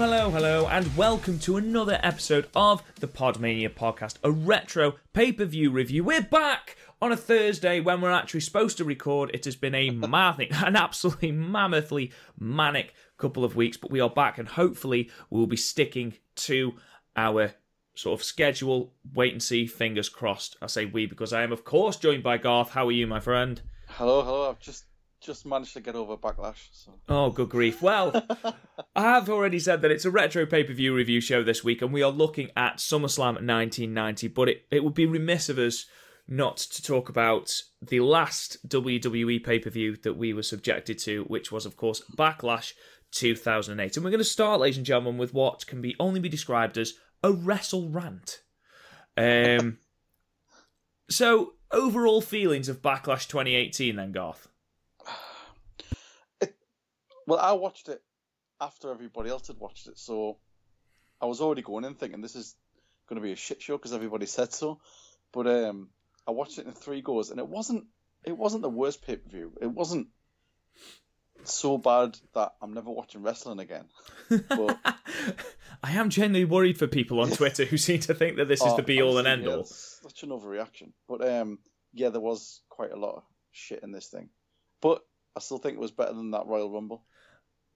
Hello, hello, hello, and welcome to another episode of the Podmania podcast, a retro pay per view review. We're back on a Thursday when we're actually supposed to record. It has been a mammoth, an absolutely mammothly manic couple of weeks, but we are back, and hopefully we'll be sticking to our sort of schedule. Wait and see, fingers crossed. I say we because I am, of course, joined by Garth. How are you, my friend? Hello, hello. I've just just managed to get over backlash. So. Oh, good grief. Well, I have already said that it's a retro pay per view review show this week, and we are looking at SummerSlam 1990. But it, it would be remiss of us not to talk about the last WWE pay per view that we were subjected to, which was, of course, Backlash 2008. And we're going to start, ladies and gentlemen, with what can be only be described as a wrestle rant. Um, so, overall feelings of Backlash 2018, then, Garth? Well, I watched it after everybody else had watched it, so I was already going in thinking this is going to be a shit show because everybody said so. But um, I watched it in three goes, and it wasn't it wasn't the worst pay per view. It wasn't so bad that I'm never watching wrestling again. But I am genuinely worried for people on Twitter who seem to think that this is Oh, the be all and end all. it's Such an overreaction. But um, yeah, there was quite a lot of shit in this thing. But I still think it was better than that Royal Rumble.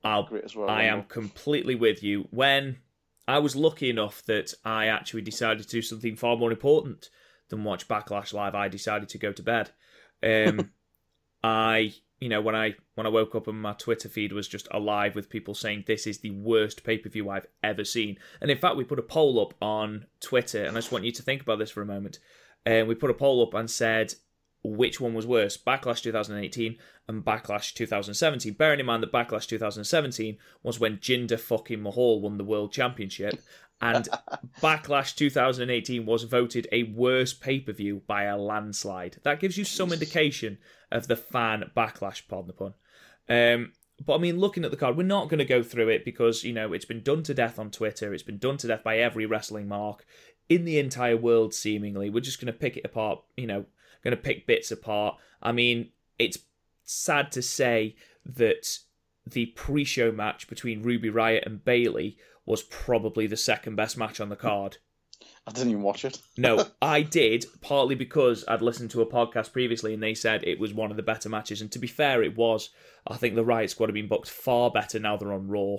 I'll, Royal I am completely with you. When I was lucky enough that I actually decided to do something far more important than watch Backlash live, I decided to go to bed. Um, I, you know, when I when I woke up and my Twitter feed was just alive with people saying this is the worst pay per view I've ever seen. And in fact, we put a poll up on Twitter, and I just want you to think about this for a moment. And we put a poll up and said which one was worse, Backlash 2018 and Backlash 2017. Bearing in mind that Backlash 2017 was when Jinder fucking Mahal won the World Championship, and Backlash 2018 was voted a worse pay per view by a landslide. That gives you some indication of the fan backlash, pardon the pun. Um, but I mean, looking at the card, we're not going to go through it because, you know, it's been done to death on Twitter. It's been done to death by every wrestling mark in the entire world, seemingly. We're just going to pick it apart, you know, going to pick bits apart. I mean, it's sad to say that the pre show match between Ruby Riott and Bayley was probably the second best match on the card. I didn't even watch it. No, I did, partly because I'd listened to a podcast previously and they said it was one of the better matches. And to be fair, it was. I think the Riott Squad have been booked far better now they're on Raw.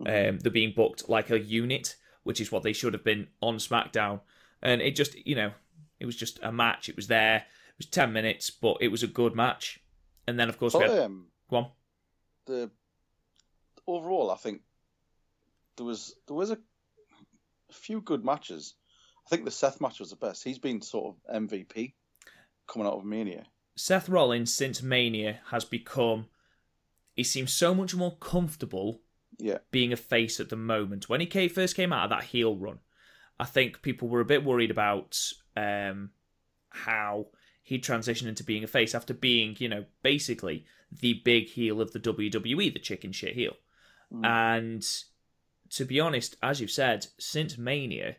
Um, they're being booked like a unit, which is what they should have been on SmackDown. And it just, you know, it was just a match. It was there. It was 10 minutes, but it was a good match. And then, of course, we But had. um, Go on. the overall, I think there was there was a, a few good matches. I think the Seth match was the best. He's been sort of MVP coming out of Mania. Seth Rollins, since Mania, has become. He seems so much more comfortable Yeah, being a face at the moment. When he came, first came out of that heel run, I think people were a bit worried about um, how he transitioned into being a face after being, you know, basically the big heel of the WWE, the chicken shit heel. And to be honest, as you've said, since Mania,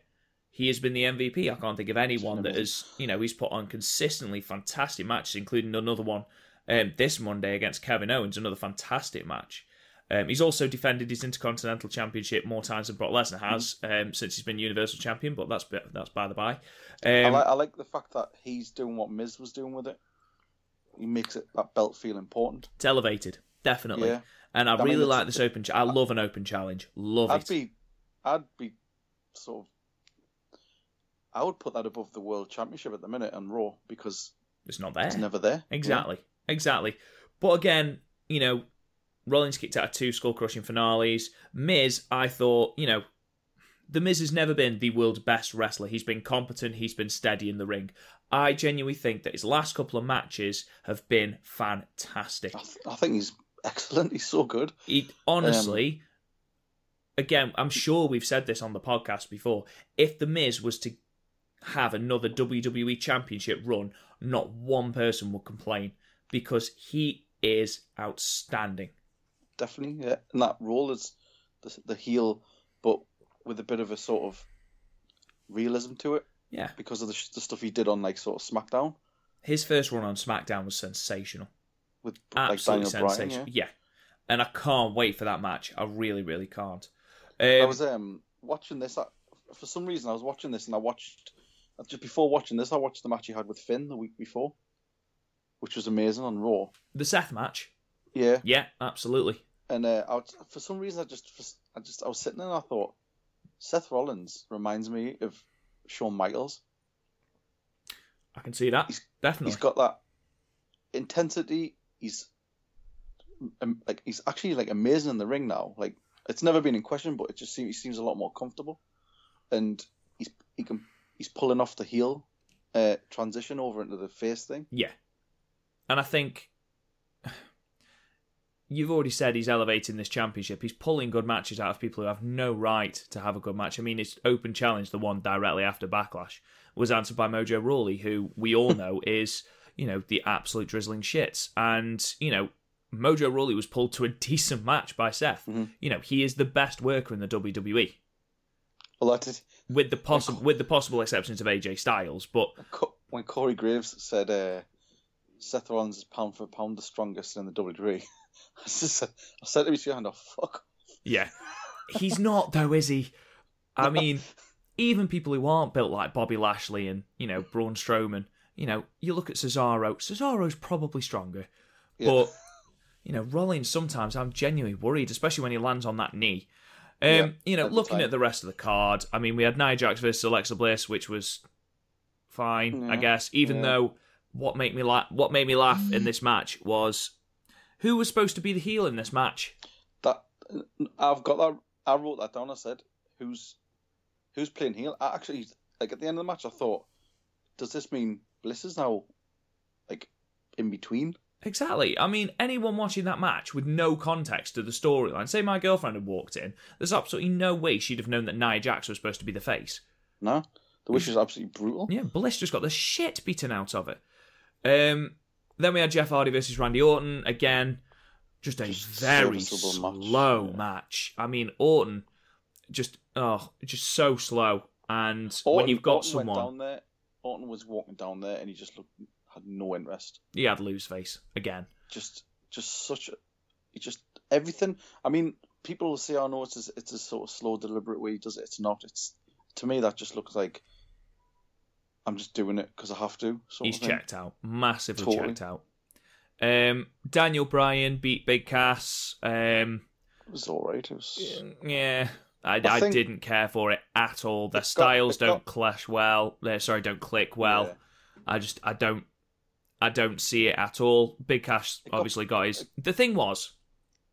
he has been the MVP. I can't think of anyone that has, you know, he's put on consistently fantastic matches, including another one um, this Monday against Kevin Owens, another fantastic match. Um, he's also defended his Intercontinental Championship more times than Brock Lesnar has um, since he's been Universal Champion, but that's that's by the by. I, Um, like, I like the fact that he's doing what Miz was doing with it. He makes it that belt feel important. it's elevated, definitely. Yeah. And I, I mean, really like this open. Ch- I love an open challenge. Love I'd it. be, I'd be, sort of. I would put that above the World Championship at the minute on Raw because It's not there. it's never there. Exactly. Exactly. But again, you know, Rollins kicked out of two skull crushing finales. Miz, I thought, you know, the Miz has never been the world's best wrestler. He's been competent, he's been steady in the ring. I genuinely think that his last couple of matches have been fantastic. I, th- I think he's excellent. He's so good. He honestly, um, again, I'm sure we've said this on the podcast before. If the Miz was to have another WWE Championship run, not one person would complain because he is outstanding. Definitely, yeah. And that role is the, the heel, but with a bit of a sort of realism to it Yeah. because of the, the stuff he did on like sort of SmackDown His first run on SmackDown was sensational. with like Absolutely Bryan. sensational. Yeah. yeah. And I can't wait for that match. I really, really can't. I Um, was um watching this. I, for some reason, I was watching this, and I watched just before watching this, I watched the match he had with Finn the week before, which was amazing on Raw. the Seth match. Yeah, Yeah, absolutely. And uh, I was, for some reason, I just I just I was sitting there and I thought Seth Rollins reminds me of Shawn Michaels. I can see that. He's- Definitely. He's got that intensity. He's um, like he's actually like amazing in the ring now. Like it's never been in question, but it just seems he seems a lot more comfortable, and he's he can he's pulling off the heel uh, transition over into the face thing. Yeah. And I think you've already said he's elevating this championship. He's pulling good matches out of people who have no right to have a good match. I mean, his open challenge, the one directly after Backlash, was answered by Mojo Rawley, who we all know is, you know, the absolute drizzling shits. And, you know, Mojo Rawley was pulled to a decent match by Seth. Mhm. You know, he is the best worker in the WWE. Well, that did With the possible, with the possible exceptions of AJ Styles, but when Corey Graves said uh, Seth Rollins is pound for pound the strongest in the WWE. I just I said to his hand, "Oh fuck." Yeah. He's not though, is he? I mean, even people who aren't built like Bobby Lashley and, you know, Braun Strowman, you know, you look at Cesaro, Cesaro's probably stronger. Yeah. But, you know, Rollins sometimes I'm genuinely worried, especially when he lands on that knee. Um, Yeah, you know, looking at the rest of the card, I mean, we had Nia Jax versus Alexa Bliss, which was fine, I guess. Even yeah. though what made me laugh, what made me laugh in this match was who was supposed to be the heel in this match. That I've got that. I wrote that down. I said, "Who's who's playing heel?" I actually, like at the end of the match, I thought, "Does this mean Bliss is now like in between?" Exactly. I mean, anyone watching that match with no context to the storyline, say my girlfriend had walked in, there's absolutely no way she'd have known that Nia Jax was supposed to be the face. No, the wish is absolutely brutal. Yeah, Bliss just got the shit beaten out of it. Um, then we had Jeff Hardy versus Randy Orton. Again, just a Just very match, slow yeah. match. I mean, Orton just oh, just so slow. And when you've got Orton someone, down there, Orton was walking down there, and he just looked had no interest. he had lose face again. Just, just such a, he just everything. I mean, people will say, "Oh no, it's a, it's a sort of slow, deliberate way he does it." It's not. It's to me that just looks like I'm just doing it because I have to. He's checked out, massively Totally. checked out. Um, Daniel Bryan beat Big Cass. Um, It was all right. It was. yeah, I, I I didn't care for it at all. Their It got- styles don't got- clash well. Uh, sorry, don't click well. Yeah. I just I don't I don't see it at all. Big Cass It obviously got his. The thing was,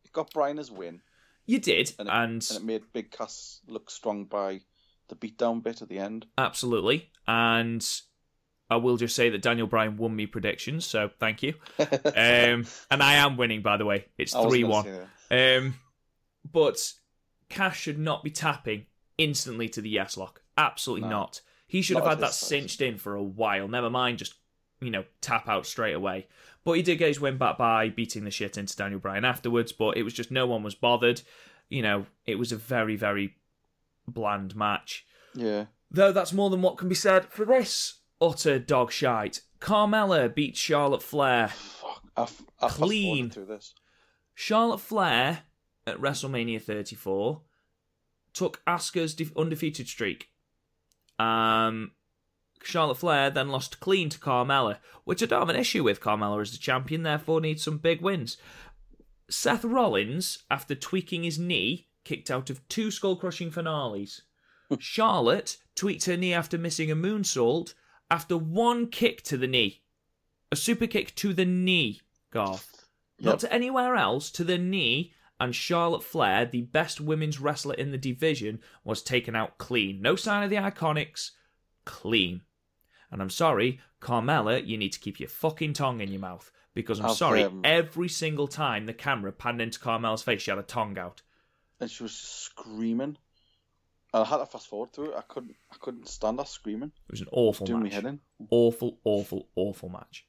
It got Bryan as win, you did, and and, it, and it made Big Cass look strong by the beatdown bit at the end. absolutely, and I will just say that Daniel Bryan won me predictions, so thank you. Um, and I am winning, by the way. It's three one. Um, but Cass should not be tapping instantly to the yes lock. Absolutely No. not. He should Not have had that size. cinched in for a while. Never mind, just you know tap out straight away. But he did get his win back by beating the shit into Daniel Bryan afterwards. But it was just no one was bothered. You know, it was a very very bland match. Yeah. Though that's more than what can be said for this utter dog shite. Carmella beats Charlotte Flair. Fuck. I, f- I fast Clean. through this. Charlotte Flair at WrestleMania 34 took Asuka's de- undefeated streak. Um, Charlotte Flair then lost clean to Carmella, which I don't have an issue with. Carmella as the champion, therefore needs some big wins. Seth Rollins, after tweaking his knee, kicked out of two skull crushing finales. Charlotte tweaked her knee after missing a moonsault after one kick to the knee. A super kick to the knee, Garth. Not to anywhere else, to the knee, and Charlotte Flair, the best women's wrestler in the division, was taken out clean. No sign of the Iconics, clean. And I'm sorry, Carmella, you need to keep your fucking tongue in your mouth. Because I'm I've, sorry, um, every single time the camera panned into Carmella's face, she had a tongue out. And she was screaming. And I had to fast forward through it. I couldn't. I couldn't stand that screaming. It was an awful Doing me match. head in. Awful, awful, awful match.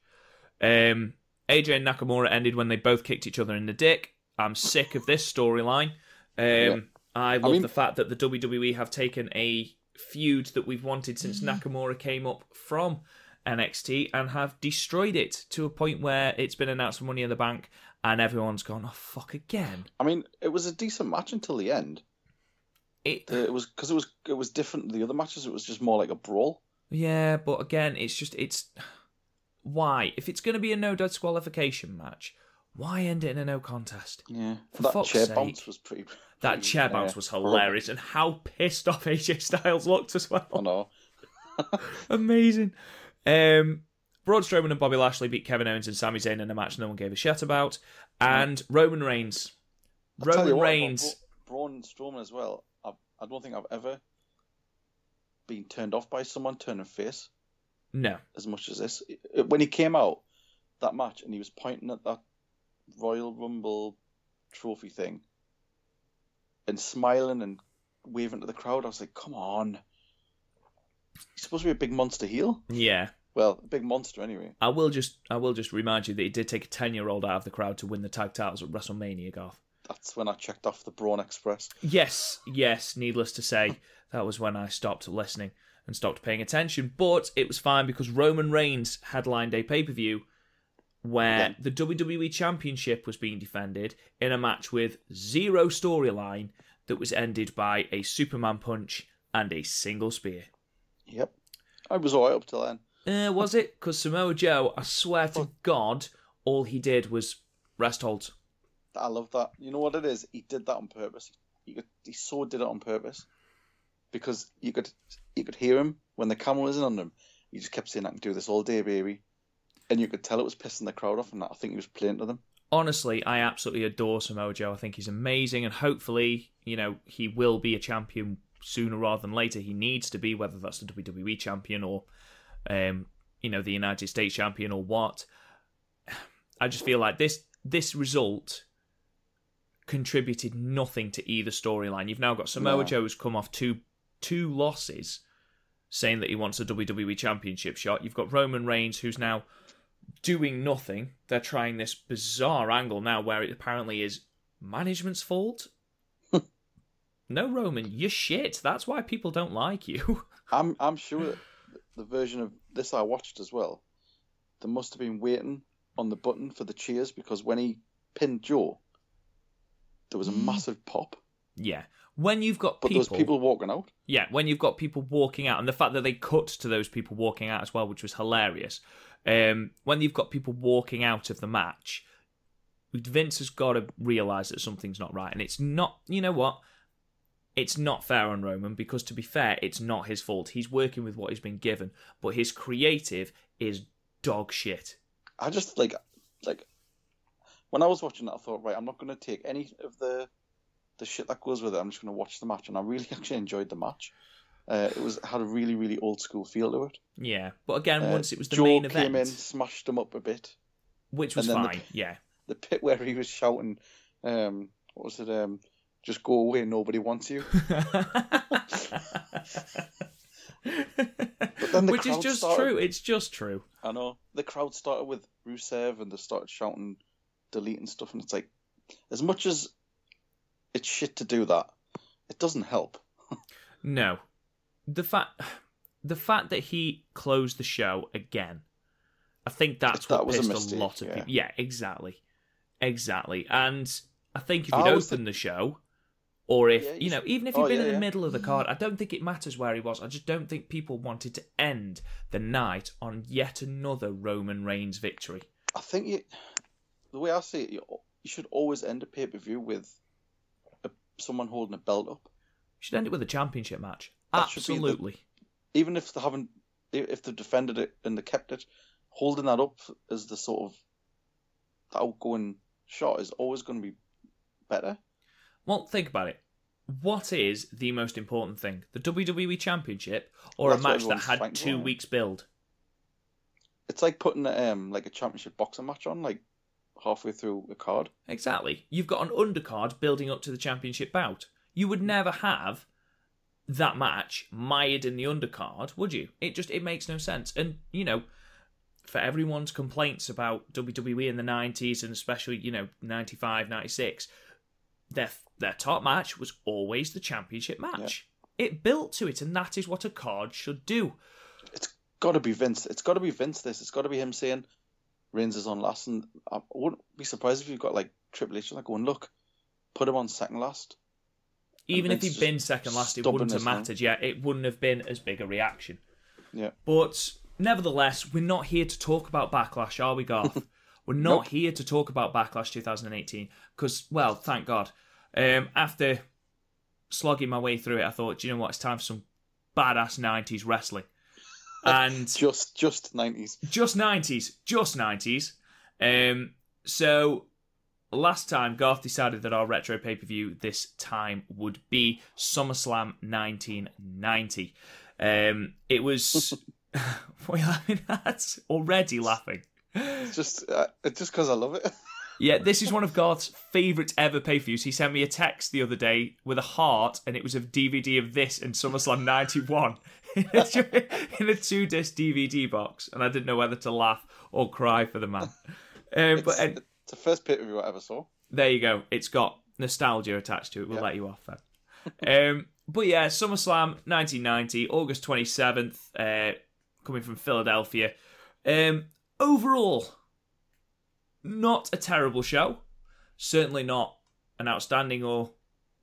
Um, AJ and Nakamura ended when they both kicked each other in the dick. I'm sick of this storyline. Um, Yeah. I love mean- the fact that the WWE have taken a feud that we've wanted since Mm-hmm. Nakamura came up from NXT and have destroyed it to a point where it's been announced for Money in the Bank and everyone's gone, oh, fuck again. I mean, it was a decent match until the end. It, It was because it was it was different to the other matches. It was just more like a brawl. Yeah, but again, it's just it's why if it's going to be a no disqualification match, why end it in a no contest? Yeah, For that chair sake. bounce was pretty. That pretty, chair uh, bounce was horrible. hilarious, and how pissed off AJ Styles looked as I well. know. Amazing. Um, Braun Strowman and Bobby Lashley beat Kevin Owens and Sami Zayn in a match no one gave a shit about, and Roman Reigns. I'll Roman Reigns. Bra- Braun Strowman as well. I, don't think I've ever been turned off by someone turning face No, as much as this. When he came out that match and he was pointing at that Royal Rumble trophy thing and smiling and waving to the crowd, I was like, "Come on!" He's supposed to be a big monster heel. yeah. Well, a big monster anyway. I will just I will just remind you that he did take a ten year old out of the crowd to win the tag titles at WrestleMania, Garth. That's when I checked off the Braun Express. Yes, yes, needless to say, that was when I stopped listening and stopped paying attention. But it was fine because Roman Reigns headlined a pay per view where Yeah. the WWE Championship was being defended in a match with zero storyline that was ended by a Superman punch and a single spear. Yep, I was alright up till then. Uh, was it? Because Samoa Joe, I swear to God, all he did was rest holds. I love that. You know what it is? He did that on purpose. He he so did it on purpose because you could you could hear him when the camera wasn't on him. He just kept saying, "I can do this all day, baby," and you could tell it was pissing the crowd off. And I think he was playing to them. honestly, I absolutely adore Samoa Joe. I think he's amazing, and hopefully, you know, he will be a champion sooner rather than later. He needs to be, whether that's the WWE champion or, um, you know, the United States champion or what. I just feel like this this result contributed nothing to either storyline. You've now got Samoa No. Joe who's come off two two losses, saying that he wants a WWE Championship shot. You've got Roman Reigns who's now doing nothing. They're trying this bizarre angle now where it apparently is management's fault. no, Roman, you're shit. That's why people don't like you. I'm I'm sure that the version of this I watched as well. They must have been waiting on the button for the cheers because when he pinned Joe, there was a massive pop. yeah. When you've got But people, was people walking out. yeah, when you've got people walking out, and the fact that they cut to those people walking out as well, which was hilarious. Um, when you've got people walking out of the match, Vince has got to realize that something's not right, and it's not. You know what? It's not fair on Roman because, to be fair, it's not his fault. He's working with what he's been given, but his creative is dog shit. I just like like when I was watching that, I thought, right, I'm not going to take any of the the shit that goes with it. I'm just going to watch the match, and I really actually enjoyed the match. Uh, it was had a really really old school feel to it. Yeah, but again, Uh, once it was the Joe main came in, smashed him up a bit. which was then the- fine. yeah. The pit where he was shouting, um, what was it? Um, just go away, nobody wants you. then the Which is just started- true. It's just true. I know the crowd started with Rusev, and they started shouting, deleting stuff, and it's like, as much as it's shit to do that, it doesn't help. No, the fact the fact that he closed the show again, I think that's That what was a pissed a, mistake, lot of yeah. people. Yeah, exactly, exactly. And I think if you'd opened the show, or if Yeah, you know, even if you'd oh, been yeah, in the middle of the card, I don't think it matters where he was. I just don't think people wanted to end the night on yet another Roman Reigns victory. I think you, the way I see it, you, you should always end a pay per view with a, someone holding a belt up, You should end it with a championship match. That should the- Absolutely. even if they haven't, if they've defended it and they kept it, holding that up as the sort of the outgoing shot is always going to be better. Well, think about it. What is the most important thing? The WWE Championship or That's a match that had two weeks build? It's like putting um like a championship boxing match on like halfway through a card. Exactly. You've got an undercard building up to the championship bout. You would never have that match mired in the undercard, would you? It just it makes no sense. And you know, for everyone's complaints about WWE in the 90s and especially, you know, 95, 96, their their top match was always the championship match. It built to it and that is what a card should do. It's got to be Vince. It's got to be Vince. This. It's got to be him saying Reigns is on last, and I wouldn't be surprised if you've got like Triple H like going, look, put him on second last. Even if he'd been second last, it wouldn't have man. mattered. Yeah, it wouldn't have been as big a reaction. Yeah. But nevertheless, we're not here to talk about Backlash, are we, Garth? we're not Nope. here to talk about Backlash 2018 because, well, thank God. Um, after slogging my way through it, I thought, do you know what? It's time for some badass 90s wrestling. And Just, just nineties. just 90s, just 90s. Um, so last time Garth decided that our retro pay per view this time would be SummerSlam 1990. Um, it was. what are you laughing at? Already laughing. It's just, uh, it's just because I love it. Yeah, this is one of Garth's favourite ever pay per views. He sent me a text the other day with a heart, and it was a DVD of this and SummerSlam 91 in a two disc DVD box, and I didn't know whether to laugh or cry for the man. Um, but It's, and, it's the first pay per view I ever saw. there you go. It's got nostalgia attached to it. We'll Yeah. let you off then. um, but yeah, SummerSlam 1990, August 27th, uh, coming from Philadelphia. Um, overall, not a terrible show. Certainly not an outstanding or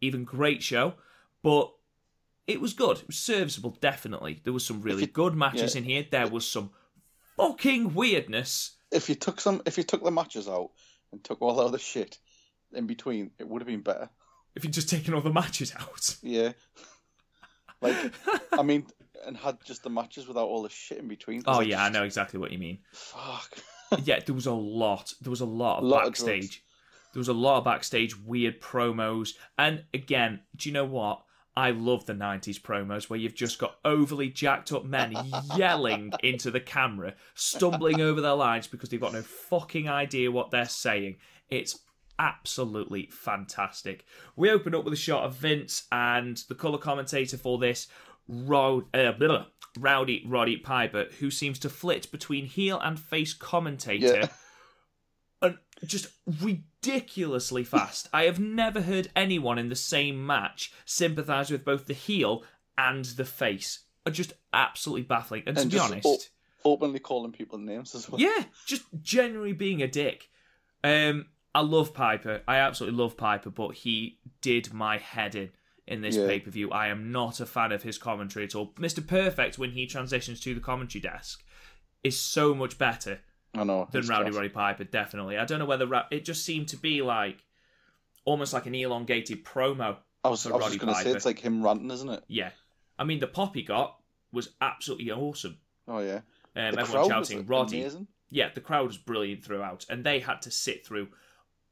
even great show, but it was good. It was serviceable, definitely. There was some really you- good matches yeah. in here. There was some fucking weirdness. If you took some, if you took the matches out and took all the other shit in between, it would have been better. If you'd just taken all the matches out. Yeah. Like, I mean, and had just the matches without all the shit in between. Oh yeah, I know exactly what you mean. Fuck. yeah, there was a lot. There was a lot of Lot backstage. drugs. there was a lot of backstage weird promos. And again, do you know what? I love the 90s promos where you've just got overly jacked up men yelling into the camera, stumbling over their lines because they've got no fucking idea what they're saying. It's absolutely fantastic. We open up with a shot of Vince and the colour commentator for this, uh, Rowdy Roddy Piper, who seems to flit between heel and face commentator Yeah. Just ridiculously fast. I have never heard anyone in the same match sympathise with both the heel and the face. Are just absolutely baffling. And, to And be just honest, Openly calling people names as well. yeah, just generally being a dick. Um, I love Piper. I absolutely love Piper, but he did my head in in this Yeah. pay per view. I am not a fan of his commentary at all. Mr. Perfect, when he transitions to the commentary desk, is so much better I know. than Rowdy. Roddy Piper, definitely. I don't know whether Ra- it just seemed to be like almost like an elongated promo. I was, for I was just going to say it's like him ranting, isn't it? Yeah, I mean the pop he got was absolutely awesome. Oh yeah. Um, everyone shouting Roddy. Amazing. Yeah, the crowd was brilliant throughout, and they had to sit through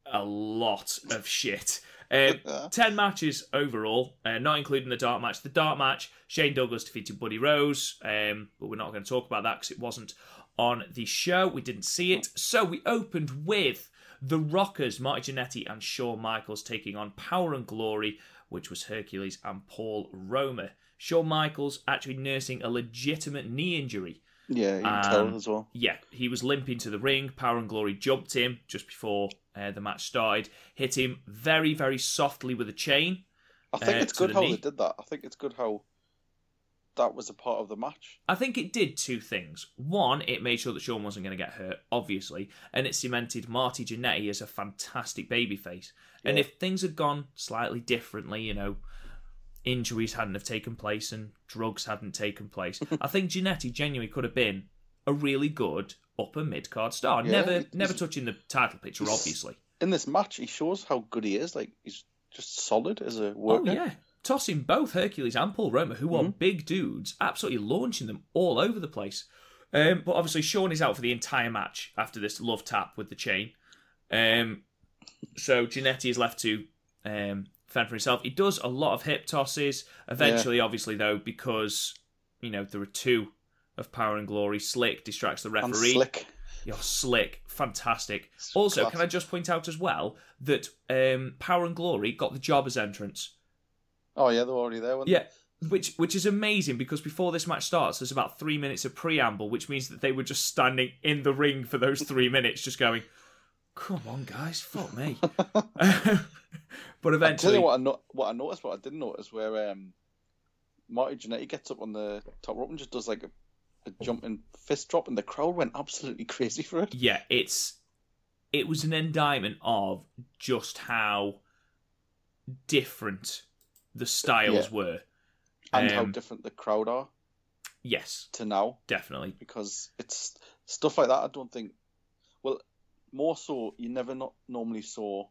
a lot of shit. Um, Ten matches overall, uh, not including the dark match. The dark match, Shane Douglas defeated Buddy Rose, um, but we're not going to talk about that because it wasn't on the show. We didn't see it. So we opened with the Rockers, Marty Jannetty and Shawn Michaels taking on Power and Glory, which was Hercules and Paul Roma. Shawn Michaels actually nursing a legitimate knee injury. Yeah, you can tell as well. Yeah, he was limping to the ring. Power and Glory jumped him just before uh, the match started, hit him very, very softly with a chain. I think uh, it's good how knee. they did that. I think it's good how that was a part of the match. I think it did two things. One, it made sure that Shawn wasn't going to get hurt, obviously, and it cemented Marty Jannetty as a fantastic babyface. And Yeah. if things had gone slightly differently, you know, injuries hadn't have taken place and drugs hadn't taken place, I think Jannetty genuinely could have been a really good upper mid card star. Yeah, never, never touching the title picture, obviously. In this match, he shows how good he is. Like he's just solid as a worker. Oh worker. yeah, tossing both Hercules and Paul Roma, who Mm-hmm. are big dudes, absolutely launching them all over the place. Um, but obviously, Shawn is out for the entire match after this love tap with the chain. Um, so Jannetty is left to um, fend for himself. He does a lot of hip tosses. Eventually, obviously, though, because you know there are two of Power and Glory, Slick distracts the and referee. slick. You're slick, fantastic. Also, class. can I just point out as well that um, Power and Glory got the Jobbers entrance. Oh yeah, they're already there. weren't they? Yeah. which which is amazing because before this match starts, there's about three minutes of preamble, which means that they were just standing in the ring for those three minutes, just going, "Come on, guys, fuck me." but eventually, you what I, no- what I noticed, what I didn't notice, where um, Marty Jannetty gets up on the top rope and just does like a, a jumping fist drop, and the crowd went absolutely crazy for it. yeah, it's it was an indictment of just how different the styles Yeah. were. And how Um, different the crowd are Yes, to now, definitely. because it's stuff like that. I don't think. Well, more so, you never not normally saw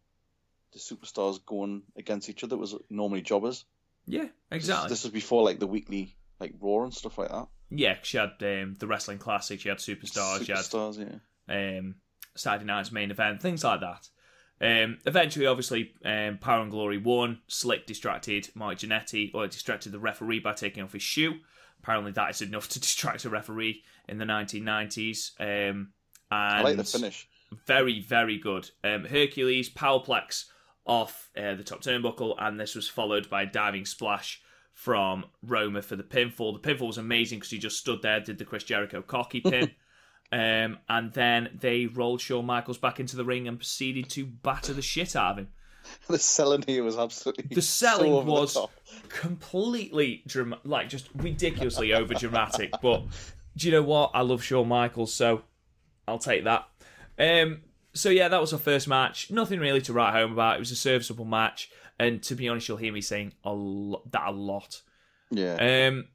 the superstars going against each other. It was normally jobbers. Yeah, exactly. This was before like the weekly like Raw and stuff like that. Yeah, 'cause she had um, the wrestling classics, she had superstars, she had Superstars, yeah. um, Saturday night's main event, things like that. Um, eventually, obviously, um, Power and Glory won. Slick distracted Mike Jannetty, or distracted the referee by taking off his shoe. Apparently, that is enough to distract a referee in the 1990s. Um, and I like the finish. very, very good. Um, Hercules powerplex off uh, the top turnbuckle, and this was followed by a diving splash from Roma for the pinfall. The pinfall was amazing because he just stood there, did the Chris Jericho cocky pin, um, and then they rolled Shawn Michaels back into the ring and proceeded to batter the shit out of him. the selling here was absolutely The selling so the was top. completely drama- like just ridiculously over dramatic. But do you know what? I love Shawn Michaels, so I'll take that. Um, so yeah, that was our first match. Nothing really to write home about. It was a serviceable match, and to be honest, you'll hear me saying a lo- that a lot. yeah. Um,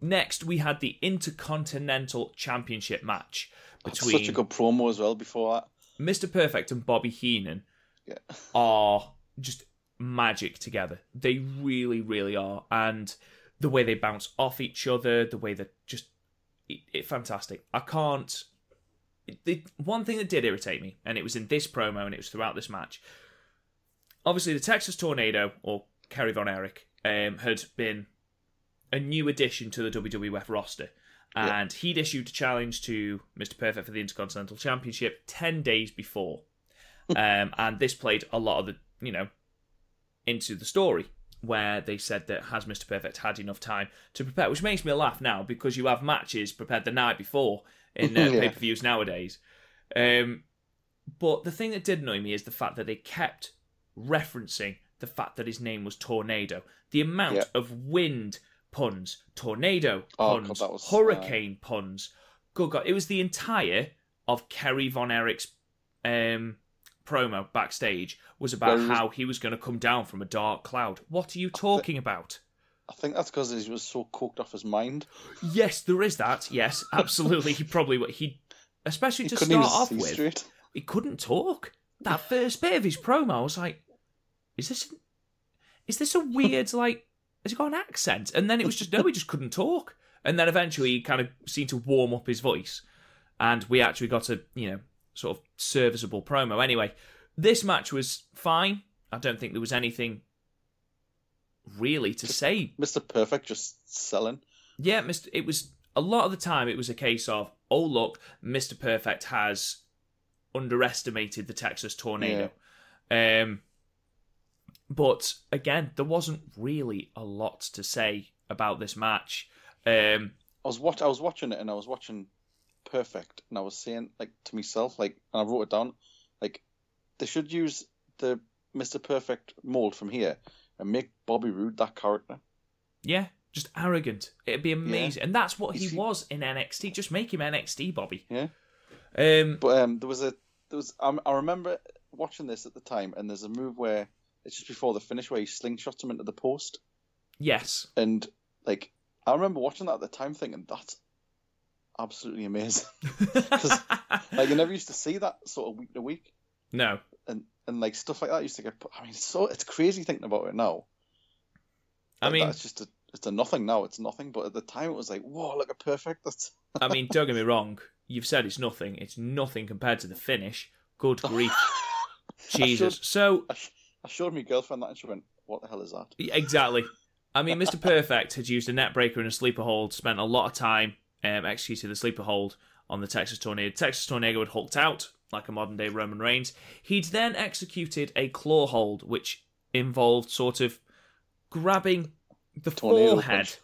next, we had the Intercontinental Championship match between Such a good promo as well before that. Mr. Perfect and Bobby Heenan Yeah. are just magic together. They really, really are. And the way they bounce off each other, the way that just it, it fantastic. I can't. It, the one thing that did irritate me, and it was in this promo, and it was throughout this match. Obviously, the Texas Tornado or Kerry Von Erich um, had been a new addition to the WWF roster. Yeah. And he'd issued a challenge to Mr. Perfect for the Intercontinental Championship 10 days before. um, and this played a lot of the, you know, into the story where they said that has Mr. Perfect had enough time to prepare, which makes me laugh now because you have matches prepared the night before in uh, Yeah. pay per views nowadays. Um, but the thing that did annoy me is the fact that they kept referencing the fact that his name was Tornado. The amount Yeah. of wind puns, tornado Oh, puns, God, was, hurricane puns. Good God, it was the entire of Kerry Von Erich's um, promo backstage was about was- how he was going to come down from a dark cloud. What are you talking about? I think that's because he was so coked off his mind. Yes, there is that. Yes, absolutely. he probably would. He, especially He to start off with, straight. he couldn't talk. That first bit of his promo, I was like, "Is this? Is this a weird like? Has he got an accent?" And then it was just no, he just couldn't talk. And then eventually, he kind of seemed to warm up his voice, and we actually got a you know sort of serviceable promo. Anyway, this match was fine. I don't think there was anything really to say Mr. Perfect just selling. yeah, Mr. It was a lot of the time. It was a case of, oh look, Mister Perfect has underestimated the Texas tornado. Um, but again, there wasn't really a lot to say about this match. Um, I was watch I was watching it and I was watching Perfect and I was saying like to myself like and I wrote it down like they should use the Mr. Perfect mold from here and make Bobby Roode that character. yeah, just arrogant. It'd be amazing, and that's what he he- was in NXT. Just make him NXT, Bobby. Yeah. Um, But um, there was a there was I, I remember watching this at the time and there's a move where it's just before the finish where he slingshots him into the post yes, and like I remember watching that at the time thinking that's absolutely amazing. like you never used to see that sort of week to week. no, and and like stuff like that used to get put. I mean, it's so it's crazy thinking about it now. I That- mean, it's just a it's a nothing now. It's nothing, but at the time it was like, whoa, look at perfect. That's I mean, don't get me wrong. You've said it's nothing. It's nothing compared to the finish. Good grief, Jesus. showed- So I, sh- I showed my girlfriend that, and she went, "What the hell is that?" exactly. I mean, Mr. Perfect had used a net breaker and a sleeper hold. Spent a lot of time um, executing the sleeper hold on the Texas Tornado. Texas Tornado had hulked out like a modern day Roman Reigns. He'd then executed a claw hold, which involved sort of grabbing the Tornado forehead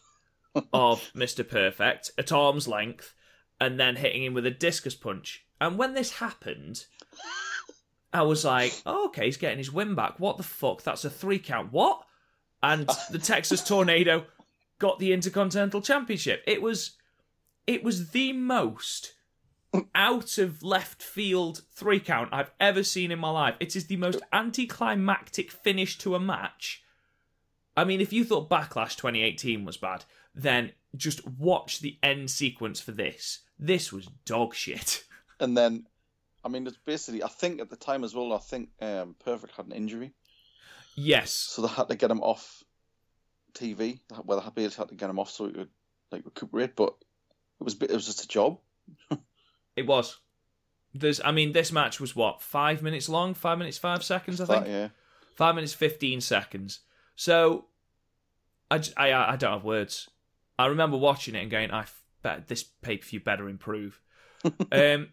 of Mr. Perfect at arm's length and then hitting him with a discus punch. And when this happened, I was like, oh, okay, he's getting his win back. What the fuck? That's a three count. What? And the Texas Tornado got the Intercontinental Championship. It was it was the most out of left field three count I've ever seen in my life. It is the most anticlimactic finish to a match. I mean, if you thought Backlash 2018 was bad, then just watch the end sequence for this. This was dog shit. And then, I mean, it's basically, I think at the time as well, I think um, Perfect had an injury. Yes. So they had to get him off TV. Well, they had to get him off so he could like recuperate. But it was it was just a job. It was. There's, I mean, this match was what five minutes long, five minutes five seconds, I think. That, yeah. Five minutes fifteen seconds. So, I I I don't have words. I remember watching it and going, I bet this pay per view better improve. um,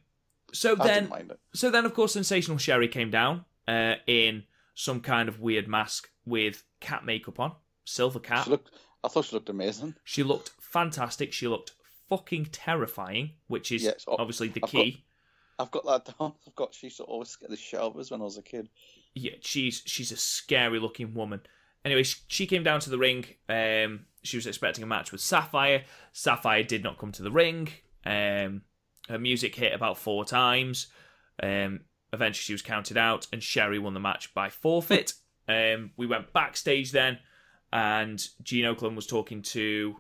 so I then, didn't mind it. so then, of course, Sensational Sherri came down uh, in some kind of weird mask with cat makeup on, silver cat. She looked. I thought she looked amazing. She looked fantastic. She looked fucking terrifying, which is Yes, oh, obviously the I've key. I've got that down. I've got. She used to always get the showers when I was a kid. yeah, she's she's a scary looking woman. Anyway, she, she came down to the ring. Um, she was expecting a match with Sapphire. Sapphire did not come to the ring. Um, her music hit about four times. Um, eventually, she was counted out, and Sherri won the match by forfeit. um, we went backstage then, and Gene Okerlund was talking to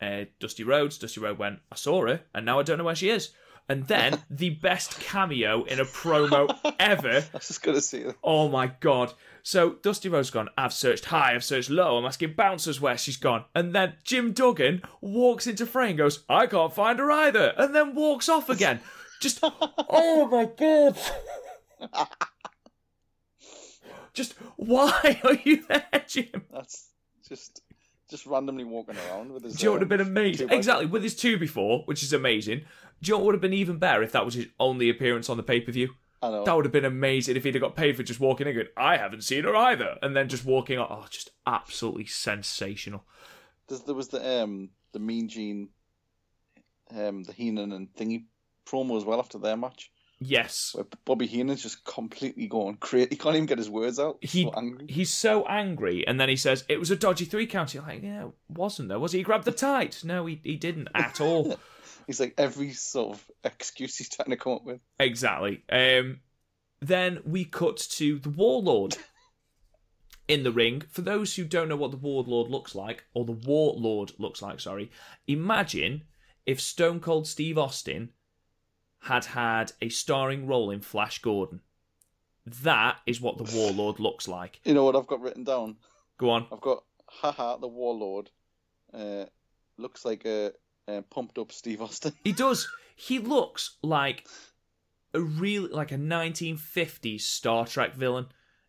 uh, Dusty Rhodes. Dusty Rhodes went, "I saw her, and now I don't know where she is." And then the best cameo in a promo ever I was just gonna that. Oh my god. So Dusty Rhodes gone, I've searched high, I've searched low, I'm asking bouncers where she's gone. And then Jim Duggan walks into frame and goes, I can't find her either. And then walks off again. Just, oh my god. Just, why are you there, Jim? That's just just randomly walking around with his. Do you know what would have um, been amazing? Exactly, with his two before, which is amazing. Do you know what would have been even better if that was his only appearance on the pay per view? I know. That would have been amazing if he'd have got paid for just walking in going, I haven't seen her either. And then just walking out. Oh, just absolutely sensational. There's, there was the um the Mean Gene, um the Heenan and Thingy promo as well after their match, Yes. Bobby Heenan's just completely gone crazy. He can't even get his words out. He's He, so angry. he's so angry. And then he says, It was a dodgy three count. You're like, Yeah, it wasn't though. Was he? He grabbed the tight. No, he, he didn't at all. He's like every sort of excuse he's trying to come up with. Exactly. Um, then we cut to the Warlord in the ring. For those who don't know what the Warlord looks like, or the Warlord looks like, sorry, imagine if Stone Cold Steve Austin had had a starring role in Flash Gordon. That is what the Warlord looks like. You know what I've got written down? Go on. I've got haha the Warlord. Uh, looks like a, a pumped up Steve Austin. He does. He looks like a real, like a 1950s Star Trek villain.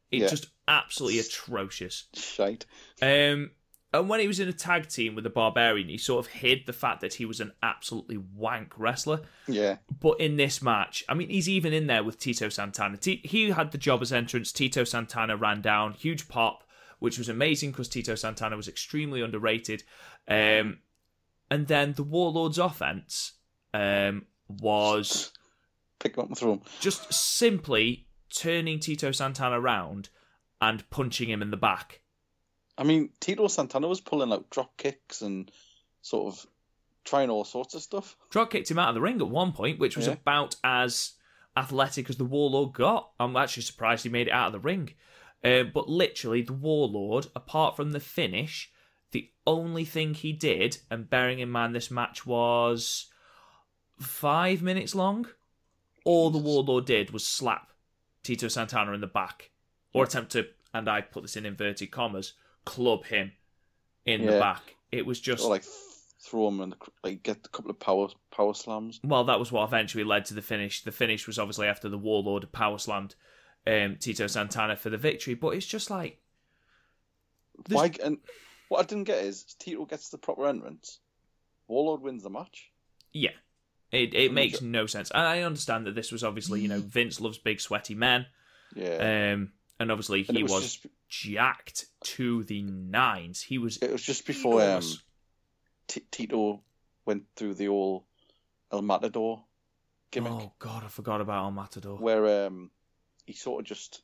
It's Yeah. just absolutely atrocious. Shite. Um, and when he was in a tag team with the Barbarian, he sort of hid the fact that he was an absolutely wank wrestler. Yeah. But in this match, I mean, he's even in there with Tito Santana. T- he had the job as entrance. Tito Santana ran down, huge pop, which was amazing because Tito Santana was extremely underrated. Um, and then the Warlord's offense um, was Pick him up and throw him. just simply turning Tito Santana around and punching him in the back. I mean, Tito Santana was pulling out drop kicks and sort of trying all sorts of stuff. Drop kicked him out of the ring at one point, which was Yeah. about as athletic as the Warlord got. I'm actually surprised he made it out of the ring. Uh, but literally, the Warlord, apart from the finish, the only thing he did, and bearing in mind this match was five minutes long, all the Warlord did was slap Tito Santana in the back, or attempt to, and I put this in inverted commas, club him in the back. It was just Or like throw him and like get a couple of power power slams. well, that was what eventually led to the finish. The finish was obviously after the Warlord power slammed um, Tito Santana for the victory. But it's just like, There's- Why? And what I didn't get is Tito gets the proper entrance. Warlord wins the match. yeah, it it makes no sense. And I understand that this was obviously, you know, Vince loves big sweaty men. Yeah. Um, and obviously he it was was, just- jacked to the nines. He was It was just before um. T- Tito went through the old El Matador gimmick, Oh god, I forgot about El Matador. where um, he sort of just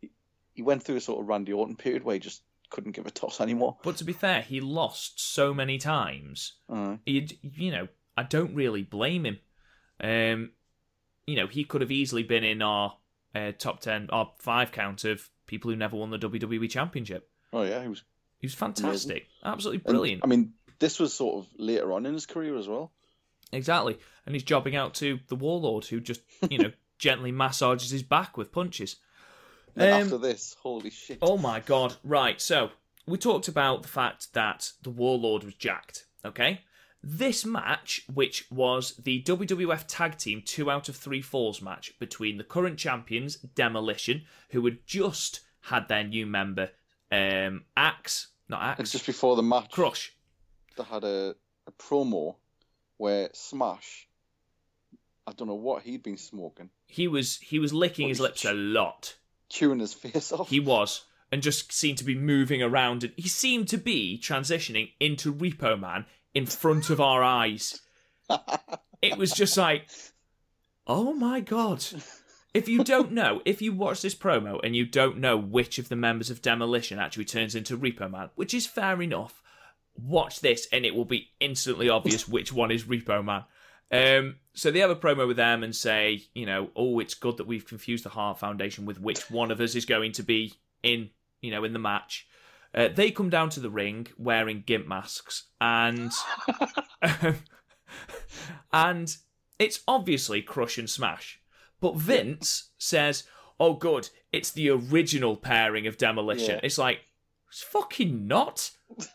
he, he went through a sort of Randy Orton period where he just couldn't give a toss anymore. But to be fair, he lost so many times. Uh, He, you know, I don't really blame him. Um, you know, he could have easily been in our uh, top ten, our five count of people who never won the WWE Championship. oh yeah, he was He was fantastic, absolutely and, brilliant. I mean, this was sort of later on in his career as well. Exactly. And he's jobbing out to the Warlord who just, you know, gently massages his back with punches. And Um, after this, holy shit! Oh my god. Right, so we talked about the fact that the Warlord was jacked, okay? This match, which was the WWF Tag Team 2 out of 3 Falls match between the current champions, Demolition, who had just had their new member, um, Axe, not and Axe, just before the match, Crush. they had a, a promo where Smash, I don't know what he'd been smoking, He was he was licking his lips a lot. chewing his face off. He was, and just seemed to be moving around. And he seemed to be transitioning into Repo Man in front of our eyes. It was just like, oh my god. If you don't know, if you watch this promo and you don't know which of the members of Demolition actually turns into Repo Man, which is fair enough, watch this and it will be instantly obvious which one is Repo Man. Um, so they have a promo with them and say, you know, oh, it's good that we've confused the Heart Foundation with which one of us is going to be in, you know, in the match. Uh, they come down to the ring wearing gimp masks, and and it's obviously Crush and Smash. But Vince says, "Oh, good, it's the original pairing of Demolition." Yeah. It's like it's fucking not.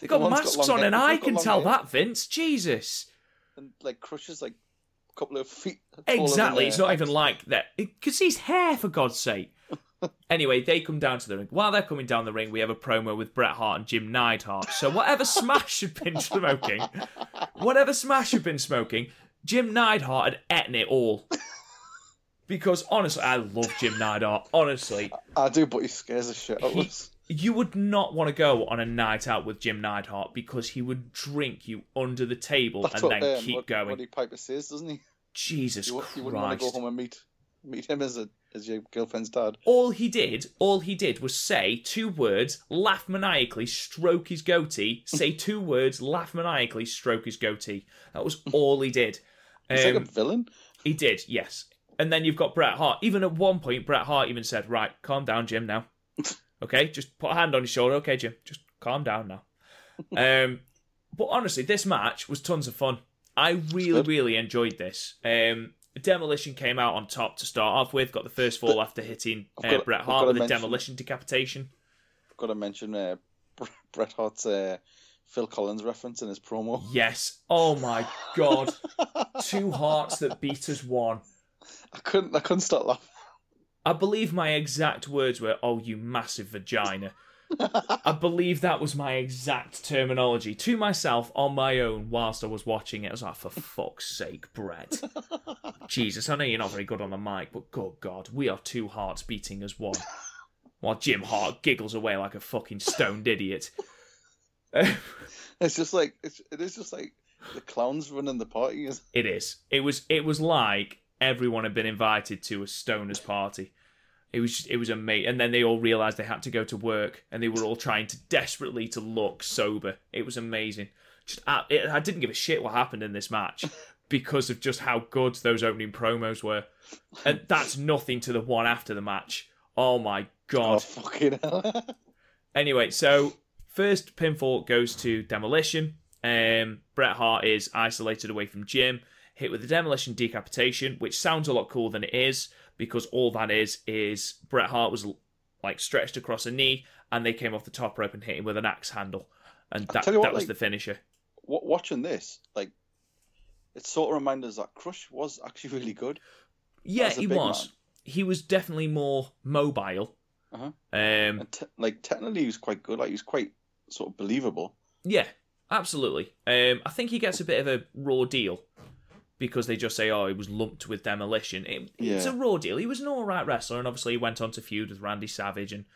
They got got masks on, hair, and I can tell hair. that Vince. Jesus. and like crushes like a couple of feet. Exactly. It's not even like that. Because his hair, for God's sake. Anyway, they come down to the ring. While they're coming down the ring, we have a promo with Bret Hart and Jim Neidhart. So whatever Smash had been smoking, whatever Smash had been smoking, Jim Neidhart had eaten it all. Because honestly, I love Jim Neidhart. Honestly, I do, but he scares the shit out of us. you would not want to go on a night out with Jim Neidhart because he would drink you under the table That's and what, then um, keep what, going. What he Piper says, doesn't he? Jesus You, Christ. you wouldn't want to go home and meet meet him as a as your girlfriend's dad. all he did, all he did was say two words, laugh maniacally, stroke his goatee, say two words, laugh maniacally, stroke his goatee. That was all he did. He's Um, like a villain. he did, yes. And then you've got Bret Hart. Even at one point, Bret Hart even said, "Right, calm down, Jim. Now, okay, just put a hand on your shoulder. Okay, Jim, just calm down now." Um, but honestly, this match was tons of fun. I really, really enjoyed this. Um, Demolition came out on top to start off with. Got the first fall after hitting uh, got- Bret Hart with a mention- demolition decapitation. I've Got to mention uh, Bret Hart's uh, Phil Collins reference in his promo. Yes. Oh my god. Two hearts that beat as one. I couldn't I couldn't stop laughing. I believe my exact words were, "Oh, you massive vagina." I believe that was my exact terminology to myself on my own whilst I was watching it. I was like, for fuck's sake, Bret. Jesus, I know you're not very good on the mic, but good God, we are two hearts beating as one. While Jim Hart giggles away like a fucking stoned idiot. It's just like it's it is just like the clowns running the party. It is. It was. It was like everyone had been invited to a stoners party. It was. It was amazing. And then they all realised they had to go to work, and they were all trying to desperately to look sober. It was amazing. Just, I, it, I didn't give a shit what happened in this match because of just how good those opening promos were, and that's nothing to the one after the match. Oh my god! oh fucking hell. Anyway, so first pinfall goes to Demolition. Um, Bret Hart is isolated away from Jim, hit with the Demolition decapitation, which sounds a lot cooler than it is because all that is is Bret Hart was like stretched across a knee and they came off the top rope and hit him with an axe handle, and that what, that was like- the finisher. Wa- watching this, like, it sort of reminded us that Crush was actually really good. Yeah, he was. man. He was definitely more mobile. Uh-huh. Um, te- like technically, he was quite good. Like, he was quite sort of believable. Yeah, absolutely. Um, I think he gets a bit of a raw deal because they just say, oh, he was lumped with demolition. It, It's a raw deal. He was an all right wrestler, and obviously he went on to feud with Randy Savage and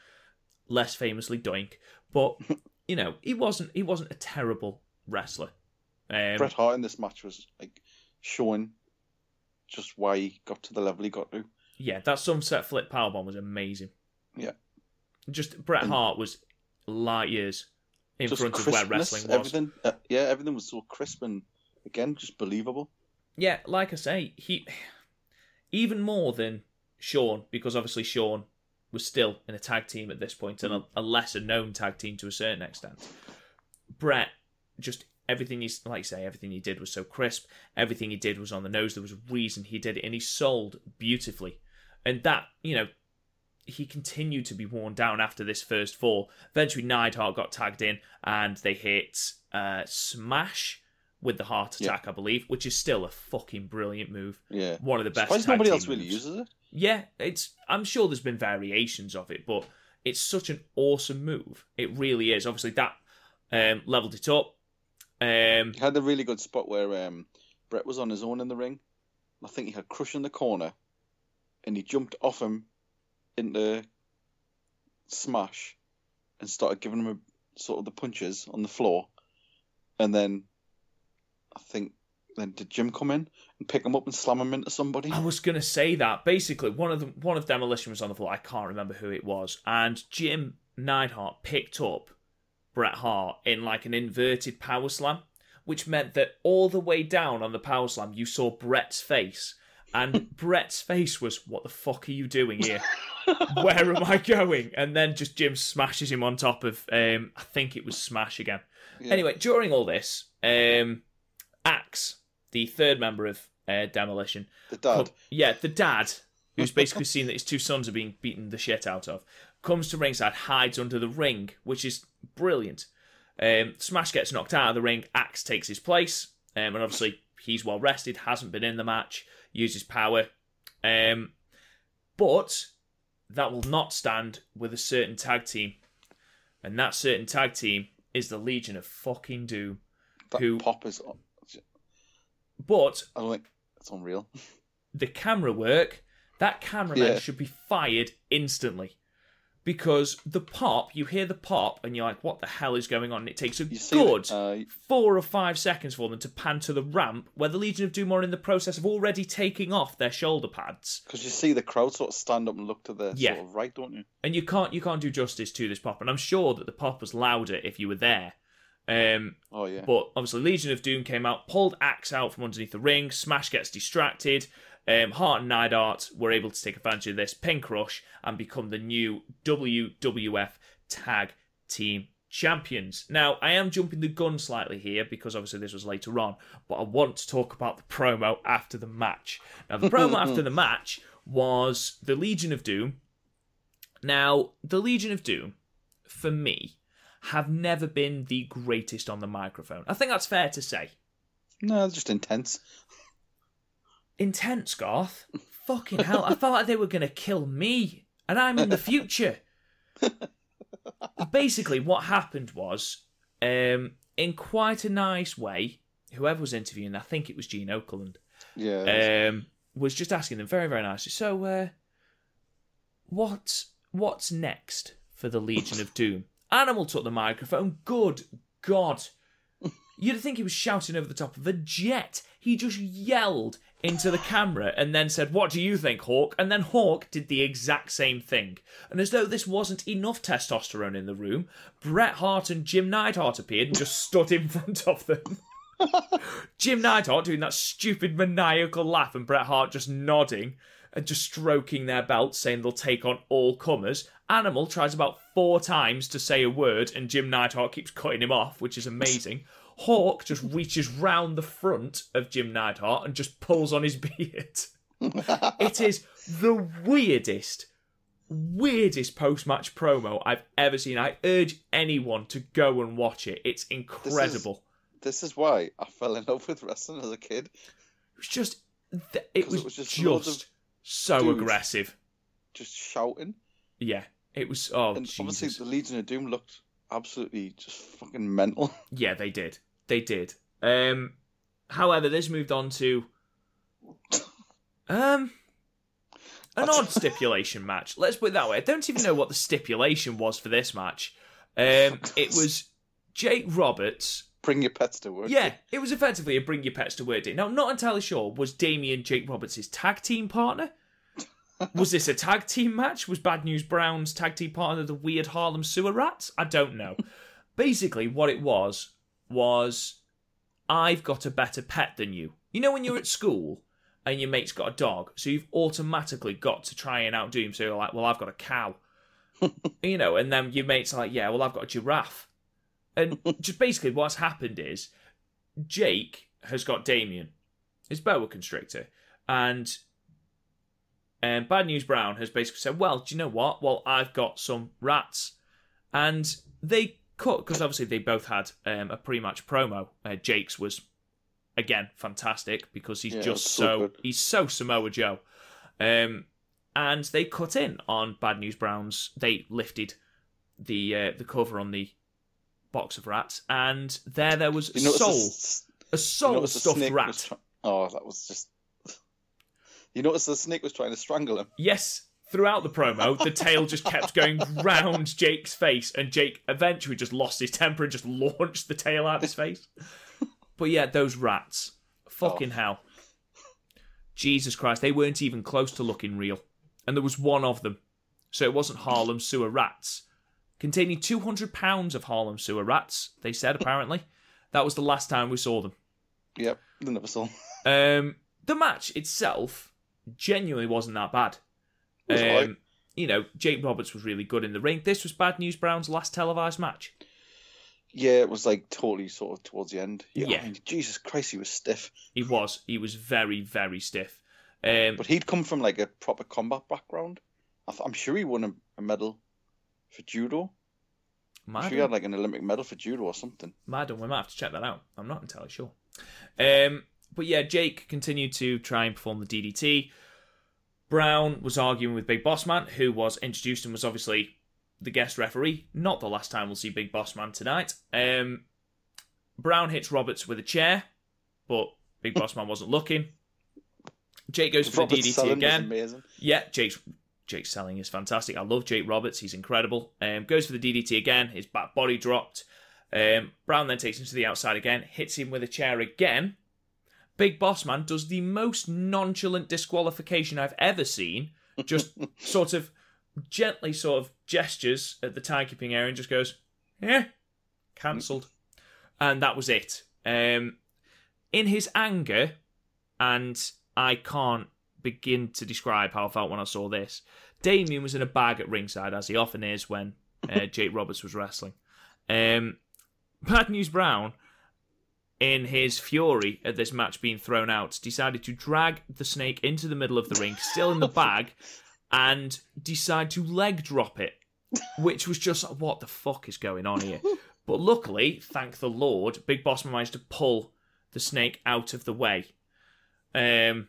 less famously Doink. But you know, he wasn't he wasn't a terrible wrestler. Um, Bret Hart in this match was like showing just why he got to the level he got to. yeah, that sunset flip powerbomb was amazing. Yeah. Just Bret And- Hart was light years in front of where wrestling was. Everything, uh, yeah, everything was so crisp and again just believable. Yeah, like I say, he even more than Shawn, because obviously Shawn was still in a tag team at this point and a, a lesser known tag team to a certain extent. Bret, just everything he's like you say, everything he did was so crisp. Everything he did was on the nose. There was a reason he did it, and he sold beautifully. And that, you know, he continued to be worn down after this first fall. Eventually, Neidhart got tagged in, and they hit uh, Smash with the heart Yeah. attack, I believe, which is still a fucking brilliant move. Yeah. One of the best. Surprised nobody else really moves. uses it. Yeah, it's. I'm sure there's been variations of it, but it's such an awesome move. It really is. Obviously, that um, leveled it up. Um, He had a really good spot where um, Bret was on his own in the ring. I think he had Crush in the corner, and he jumped off him into Smash and started giving him a, sort of the punches on the floor. And then I think then did Jim come in and pick him up and slam him into somebody? I was gonna say that basically one of them, one of demolition was on the floor. I can't remember who it was, and Jim Neidhart picked up Bret Hart in like an inverted power slam, which meant that all the way down on the power slam you saw Bret's face, and Bret's face was, "What the fuck are you doing here? Where am I going?" And then just Jim smashes him on top of, um, I think it was Smash again. Yeah. Anyway, during all this, um, Axe, the third member of uh, Demolition, the dad. com- yeah, the dad, who's basically seen that his two sons are being beaten the shit out of, comes to ringside, hides under the ring, which is brilliant. Um, Smash gets knocked out of the ring. Axe takes his place, um, and obviously he's well rested, hasn't been in the match, uses power. Um, but that will not stand with a certain tag team, and that certain tag team is the Legion of fucking Doom. That who- pop is. But I don't think it's unreal. the camera work, that cameraman Yeah. should be fired instantly. Because the pop, you hear the pop, and you're like, what the hell is going on? And it takes a You good uh, four or five seconds for them to pan to the ramp where the Legion of Doom are in the process of already taking off their shoulder pads. because you see the crowd sort of stand up and look to the Yeah. sort of right, don't you? And you can't you can't do justice to this pop. And I'm sure that the pop was louder if you were there. Um, Oh yeah. But obviously, Legion of Doom came out, pulled Axe out from underneath the ring. Smash gets distracted. Um, Hart and Neidhart were able to take advantage of this, pin crush, and become the new WWF Tag Team Champions. Now, I am jumping the gun slightly here because obviously this was later on, but I want to talk about the promo after the match. Now, the promo after the match was the Legion of Doom. Now, the Legion of Doom, for me, have never been the greatest on the microphone. I think that's fair to say. no, just intense. Intense, Garth. Fucking hell. I felt like they were going to kill me, and I'm in the future. Basically, what happened was, um, in quite a nice way, whoever was interviewing, I think it was Gene Okerlund, Yeah. um, was just asking them very, very nicely. So, uh, what what's next for the Legion of Doom? Animal took the microphone. Good God! You'd think he was shouting over the top of a jet. He just yelled into the camera and then said, "What do you think, Hawk?" And then Hawk did the exact same thing. And as though this wasn't enough testosterone in the room, Bret Hart and Jim Neidhart appeared and just stood in front of them. Jim Neidhart doing that stupid maniacal laugh and Bret Hart just nodding and just stroking their belts, saying they'll take on all comers. Animal tries about four times to say a word and Jim Neidhart keeps cutting him off, which is amazing. Hawk just reaches round the front of Jim Neidhart and just pulls on his beard. it is the weirdest, weirdest post match promo I've ever seen. I urge anyone to go and watch it. It's incredible. this is why I fell in love with wrestling as a kid. It was just, it was, it was just just, so aggressive. Just shouting. Yeah, it was. Oh, and obviously Jesus. the Legion of Doom looked absolutely just fucking mental. Yeah, they did. They did. Um, however, this moved on to Um, an odd stipulation match. Let's put it that way. I don't even know what the stipulation was for this match. Um, it was Jake Roberts. Bring your pets to work. Yeah, it was effectively a bring your pets to work day. Now, I'm not entirely sure. Was Damien Jake Roberts' tag team partner? Was this a tag team match? Was Bad News Brown's tag team partner the weird Harlem Sewer Rats? I don't know. Basically, what it was was I've got a better pet than you. You know, when you're at school and your mate's got a dog, so you've automatically got to try and outdo him. So you're like, well, I've got a cow. you know, and then your mate's like, yeah, well, I've got a giraffe. And just basically what's happened is Jake has got Damien, his boa constrictor, and um, Bad News Brown has basically said, well, do you know what? Well, I've got some rats. And they cut, because obviously they both had um, a pre match promo. Uh, Jake's was, again, fantastic because he's Yeah, just so he's so Samoa Joe. Um, and they cut in on Bad News Brown's, they lifted the uh, the cover on the box of rats, and there there was a You soul, a, you soul stuffed snake rat. try- oh, that was just. You notice the snake was trying to strangle him. Yes, throughout the promo, the tail just kept going round Jake's face, and Jake eventually just lost his temper and just launched the tail out of his face. But yeah, those rats. Fucking hell. Jesus Christ, they weren't even close to looking real. And there was one of them. So it wasn't Harlem sewer rats. Containing 200 pounds of Harlem sewer rats, they said, apparently. That was the last time we saw them. Yep, they never saw. Um, the match itself genuinely wasn't that bad. Was Um. You know, Jake Roberts was really good in the ring. This was Bad News Brown's last televised match. Yeah, it was like totally sort of towards the end. Yeah, Yeah. I mean, Jesus Christ, he was stiff. He was. He was very, very stiff. Um, But he'd come from like a proper combat background. I th- I'm sure he won a, medal for judo. I'm Madden, sure he had like an Olympic medal for judo or something. Madden, we might have to check that out. I'm not entirely sure. Um, but yeah, Jake continued to try and perform the DDT. Brown was arguing with Big Boss Man, who was introduced and was obviously the guest referee. Not the last time we'll see Big Boss Man tonight. Um, Brown hits Roberts with a chair, but Big Boss Man wasn't looking. Jake goes for the DDT again. amazing. Yeah, Jake's Jake's selling is fantastic. I love Jake Roberts. He's incredible. Um, goes for the DDT again. His back body dropped. Um, Brown then takes him to the outside again, hits him with a chair again. Big Boss Man does the most nonchalant disqualification I've ever seen. Just sort of gently sort of gestures at the timekeeping area and just goes, yeah, cancelled. And that was it. Um, in his anger, and I can't begin to describe how I felt when I saw this. Damien was in a bag at ringside, as he often is when uh, Jake Roberts was wrestling. Um, Bad News Brown, in his fury at this match being thrown out, decided to drag the snake into the middle of the ring, still in the bag, and decide to leg drop it, which was just what the fuck is going on here? But luckily, thank the Lord, Big Boss managed to pull the snake out of the way. Um,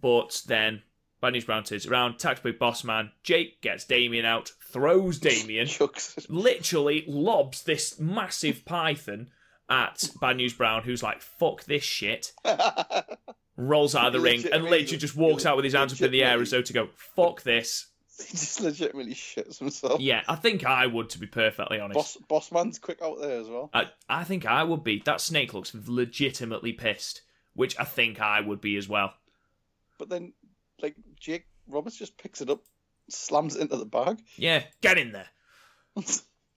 but then Bad News Brown turns around, attacks Big Boss Man. Jake gets Damien out, throws Damien, literally lobs this massive python at Bad News Brown, who's like, fuck this shit. Rolls out of the ring and literally just walks out with his hands up in the air as though to go, fuck this. he just legitimately shits himself. Yeah, I think I would, to be perfectly honest. Boss, boss man's quick out there as well. I, I think I would be. That snake looks legitimately pissed, which I think I would be as well. But then, like Jake Roberts just picks it up, slams it into the bag. Yeah, get in there.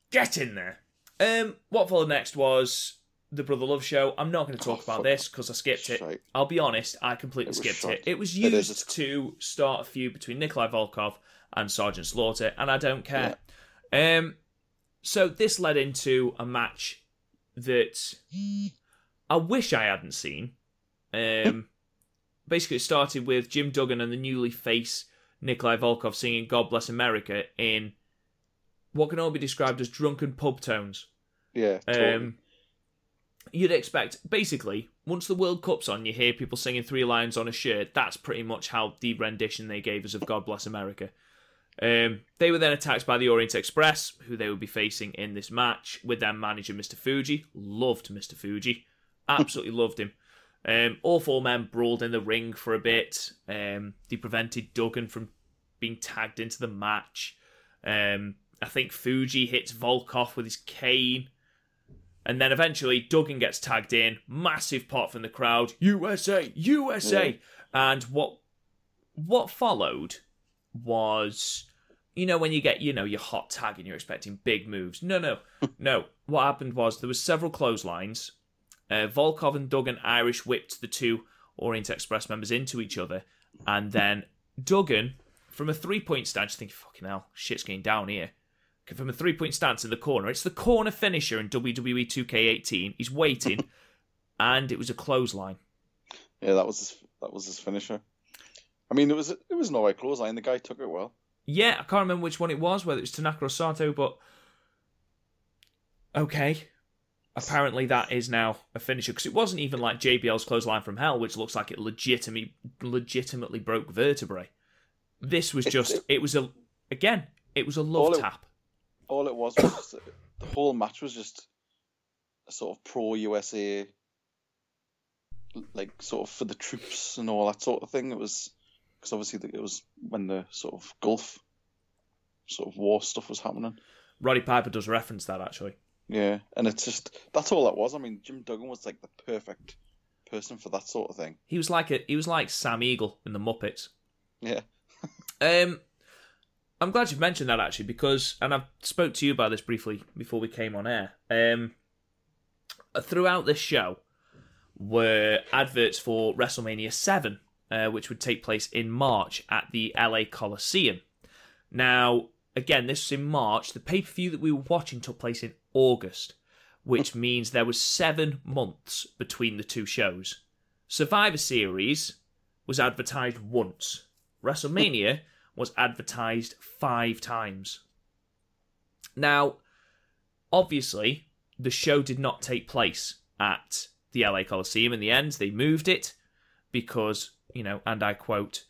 Get in there. Um, what followed next was the Brother Love show. I'm not going to talk Oh, about this because I skipped it. Shite. I'll be honest, I completely It skipped it. shite. It was It used it's- to start a feud between Nikolai Volkov and Sergeant Slaughter, and I don't care. Um, so this led into a match that I wish I hadn't seen. Um, basically, it started with Jim Duggan and the newly face Nikolai Volkov singing "God Bless America" in what can only be described as drunken pub tones. Yeah, totally. Um, you'd expect, basically, once the World Cup's on, you hear people singing three lines on a shirt. That's pretty much how the rendition they gave us of God Bless America. Um, they were then attacked by the Orient Express, who they would be facing in this match, with their manager, Mr. Fuji. Loved Mr. Fuji. Absolutely loved him. Um, all four men brawled in the ring for a bit. Um, they prevented Duggan from being tagged into the match. Um, I think Fuji hits Volkov with his cane. And then eventually Duggan gets tagged in. Massive pop from the crowd. USA, USA. And what what followed was you know when you get you know your hot tag and you're expecting big moves. No, no, no. What happened was there was several clotheslines. Uh, Volkov and Duggan Irish whipped the two Orient Express members into each other, and then Duggan from a three point stance. You think fucking hell, shit's going down here. From a three point stance in the corner, it's the corner finisher in WWE 2K18. He's waiting, and it was a clothesline. Yeah, that was his, that was his finisher. I mean, it was it was an alright clothesline. The guy took it well. Yeah, I can't remember which one it was, whether it was Tanaka or Sato, but okay. Apparently, that is now a finisher because it wasn't even like JBL's clothesline from hell, which looks like it legitimately legitimately broke vertebrae. This was It- just it- it was a again it was a love All it- tap. All it was was the whole match was just a sort of pro USA, like sort of for the troops and all that sort of thing. It was because obviously the- it was when the sort of Gulf sort of war stuff was happening. Roddy Piper does reference that actually. Yeah, and it's just that's all that was. I mean, Jim Duggan was like the perfect person for that sort of thing. He was like a he was like Sam Eagle in the Muppets. Yeah, Um, I'm glad you've mentioned that actually because, and I've spoke to you about this briefly before we came on air. Um, throughout this show were adverts for WrestleMania Seven, uh, which would take place in March at the LA Coliseum. Now, again, this was in March. The pay per view that we were watching took place in August, which means there was seven months between the two shows. Survivor Series was advertised once. WrestleMania was advertised five times. Now, obviously, the show did not take place at the LA Coliseum in the end. They moved it because, you know, and I quote,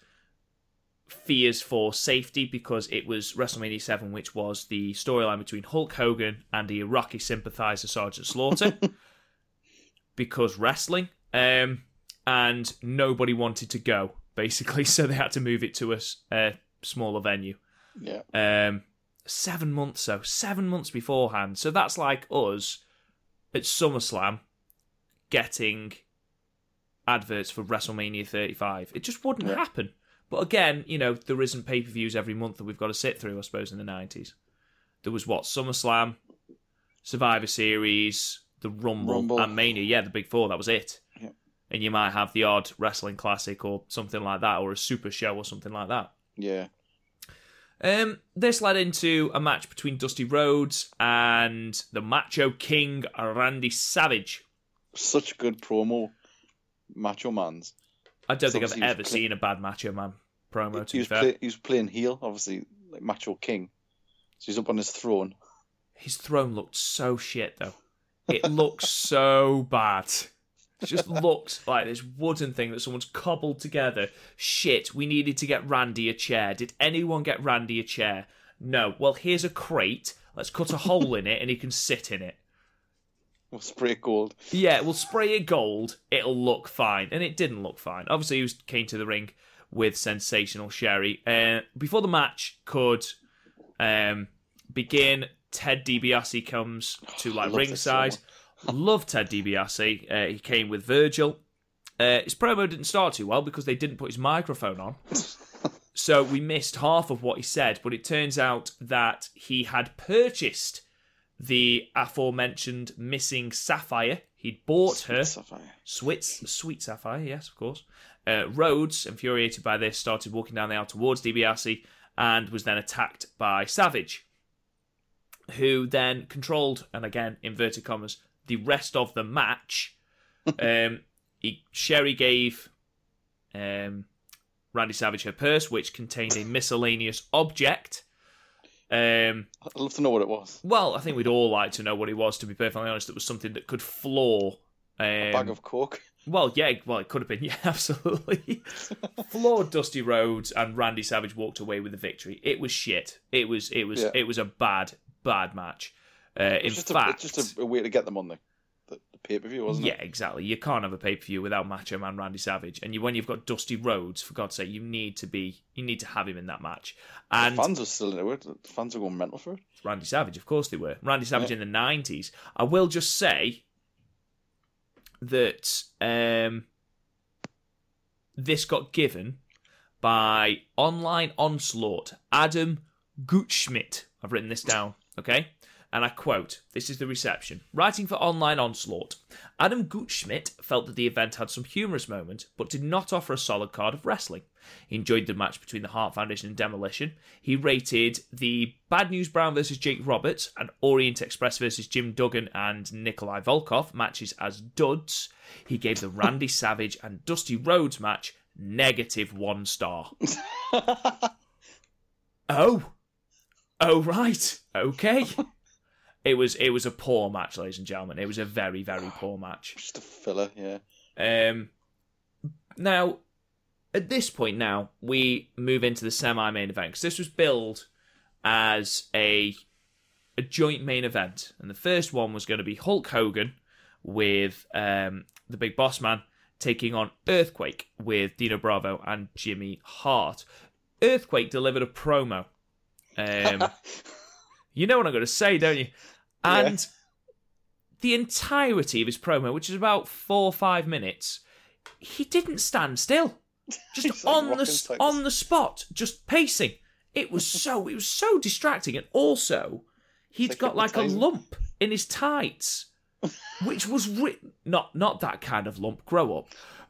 fears for safety because it was WrestleMania 7, which was the storyline between Hulk Hogan and the Iraqi sympathizer Sergeant Slaughter. because wrestling. Um, and nobody wanted to go, basically, so they had to move it to a s- a smaller venue. yeah, Um, seven months, so seven months beforehand. So that's like us at SummerSlam getting adverts for WrestleMania 35. It just wouldn't Yeah. happen. But again, you know, there isn't pay per views every month that we've got to sit through, I suppose, in the 90s. There was what? SummerSlam, Survivor Series, the Rumble, Rumble. and Mania. Yeah, the big four, that was it. Yeah. And you might have the odd wrestling classic or something like that, or a super show or something like that. Yeah. Um, this led into a match between Dusty Rhodes and the Macho King Randy Savage. Such good promo, Macho Man's. I don't think I've ever play- seen a bad Macho Man promo. To he be was fair, play, he was playing heel, obviously, like Macho King. So he's up on his throne. his throne looked so shit though. It looks so bad. It just looks like this wooden thing that someone's cobbled together. Shit, we needed to get Randy a chair. Did anyone get Randy a chair? No. Well, here's a crate. Let's cut a hole in it and he can sit in it. We'll spray it gold. Yeah, we'll spray it gold. It'll look fine, and it didn't look fine. Obviously, he was, came to the ring with sensational Sherri. Uh, before the match could um, begin, Ted DiBiase comes to like love this so ringside. Love Ted DiBiase. Uh, he came with Virgil. Uh, his promo didn't start too well because they didn't put his microphone on. So we missed half of what he said, but it turns out that he had purchased the aforementioned missing sapphire. He'd bought her. Sapphire. Sweet, sweet sapphire, yes, of course. Uh, Rhodes, infuriated by this, started walking down the aisle towards DiBiase and was then attacked by Savage, who then controlled, and again, inverted commas, the rest of the match. um, he, Sherri gave um, Randy Savage her purse, which contained a miscellaneous object. Um, I'd love to know what it was. well, I think we'd all like to know what it was. To be perfectly honest, it was something that could floor. Um, A bag of coke. well, yeah, well, it could have been, yeah, absolutely. Floored Dusty Rhodes and Randy Savage walked away with the victory. It was shit. It was, it was, Yeah. it was a bad, bad match. Uh, in It's just, fact, a, it's just a, a way to get them on the, the, the pay per view, wasn't yeah, it? Yeah, exactly. You can't have a pay per view without Macho Man Randy Savage, and you, when you've got Dusty Rhodes, for God's sake, you need to be you need to have him in that match. And the fans are still into it. The fans are going mental for it. Randy Savage, of course they were. Randy Savage Yeah. in the nineties. I will just say that um, this got given by online onslaught Adam Gutschmidt. I've written this down, okay? And I quote, this is the reception. Writing for Online Onslaught, Adam Gutschmidt felt that the event had some humorous moments, but did not offer a solid card of wrestling. He enjoyed the match between the Hart Foundation and Demolition. He rated the Bad News Brown versus Jake Roberts and Orient Express versus Jim Duggan and Nikolai Volkov matches as duds. He gave the Randy Savage and Dusty Rhodes match negative one star. Oh, oh right, okay. It was it was a poor match, ladies and gentlemen. It was a very very poor match. Just a filler, yeah. Um, now, at this point, now we move into the semi-main event because this was billed as a a joint main event, and the first one was going to be Hulk Hogan with um, the Big Boss Man taking on Earthquake with Dino Bravo and Jimmy Hart. Earthquake delivered a promo. Um, you know what I'm going to say, don't you? Yeah. And the entirety of his promo, which is about four or five minutes, he didn't stand still. Just like on the rocking s- tights. on the spot, just pacing. It was so it was so distracting, and also he'd like got like a lump in his tights, which was ri- not not that kind of lump. Grow up,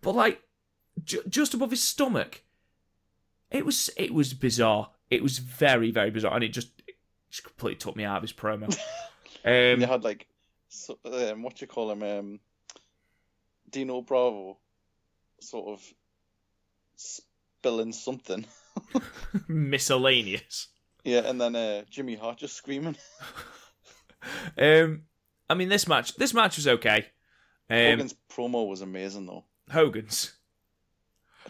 but like ju- just above his stomach. It was it was bizarre. It was very very bizarre, and it just, just completely took me out of his promo. And Um, you had like, so, um, what you call him, um, Dino Bravo, sort of spilling something. miscellaneous. Yeah, and then uh, Jimmy Hart just screaming. Um, I mean, this match this match was okay. Um, Hogan's promo was amazing though. Hogan's.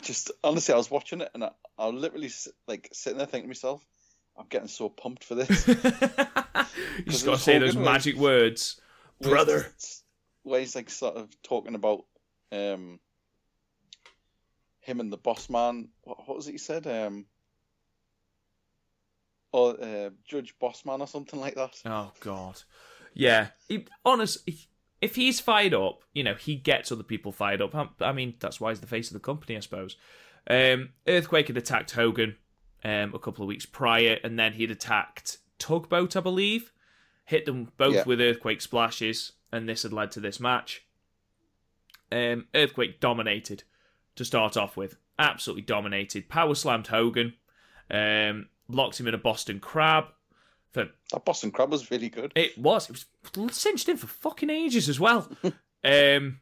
Just honestly, I was watching it and I, I was literally like sitting there thinking to myself, I'm getting so pumped for this. you just got to say those magic words, brother. Where he's like sort of talking about um him and the boss man. What, what was it he said? Um, or uh, Judge Bossman or something like that. Oh God, yeah. He, honest, he- if he's fired up, you know he gets other people fired up. I, I mean, that's why he's the face of the company, I suppose. Um, Earthquake had attacked Hogan um, a couple of weeks prior, and then he'd attacked Tugboat, I believe. Hit them both Yeah. with Earthquake splashes, and this had led to this match. Um, Earthquake dominated to start off with. Absolutely dominated. Power slammed Hogan. Um, locked him in a Boston Crab. For That Boston Crab was really good. it was. It was cinched in for fucking ages as well. um,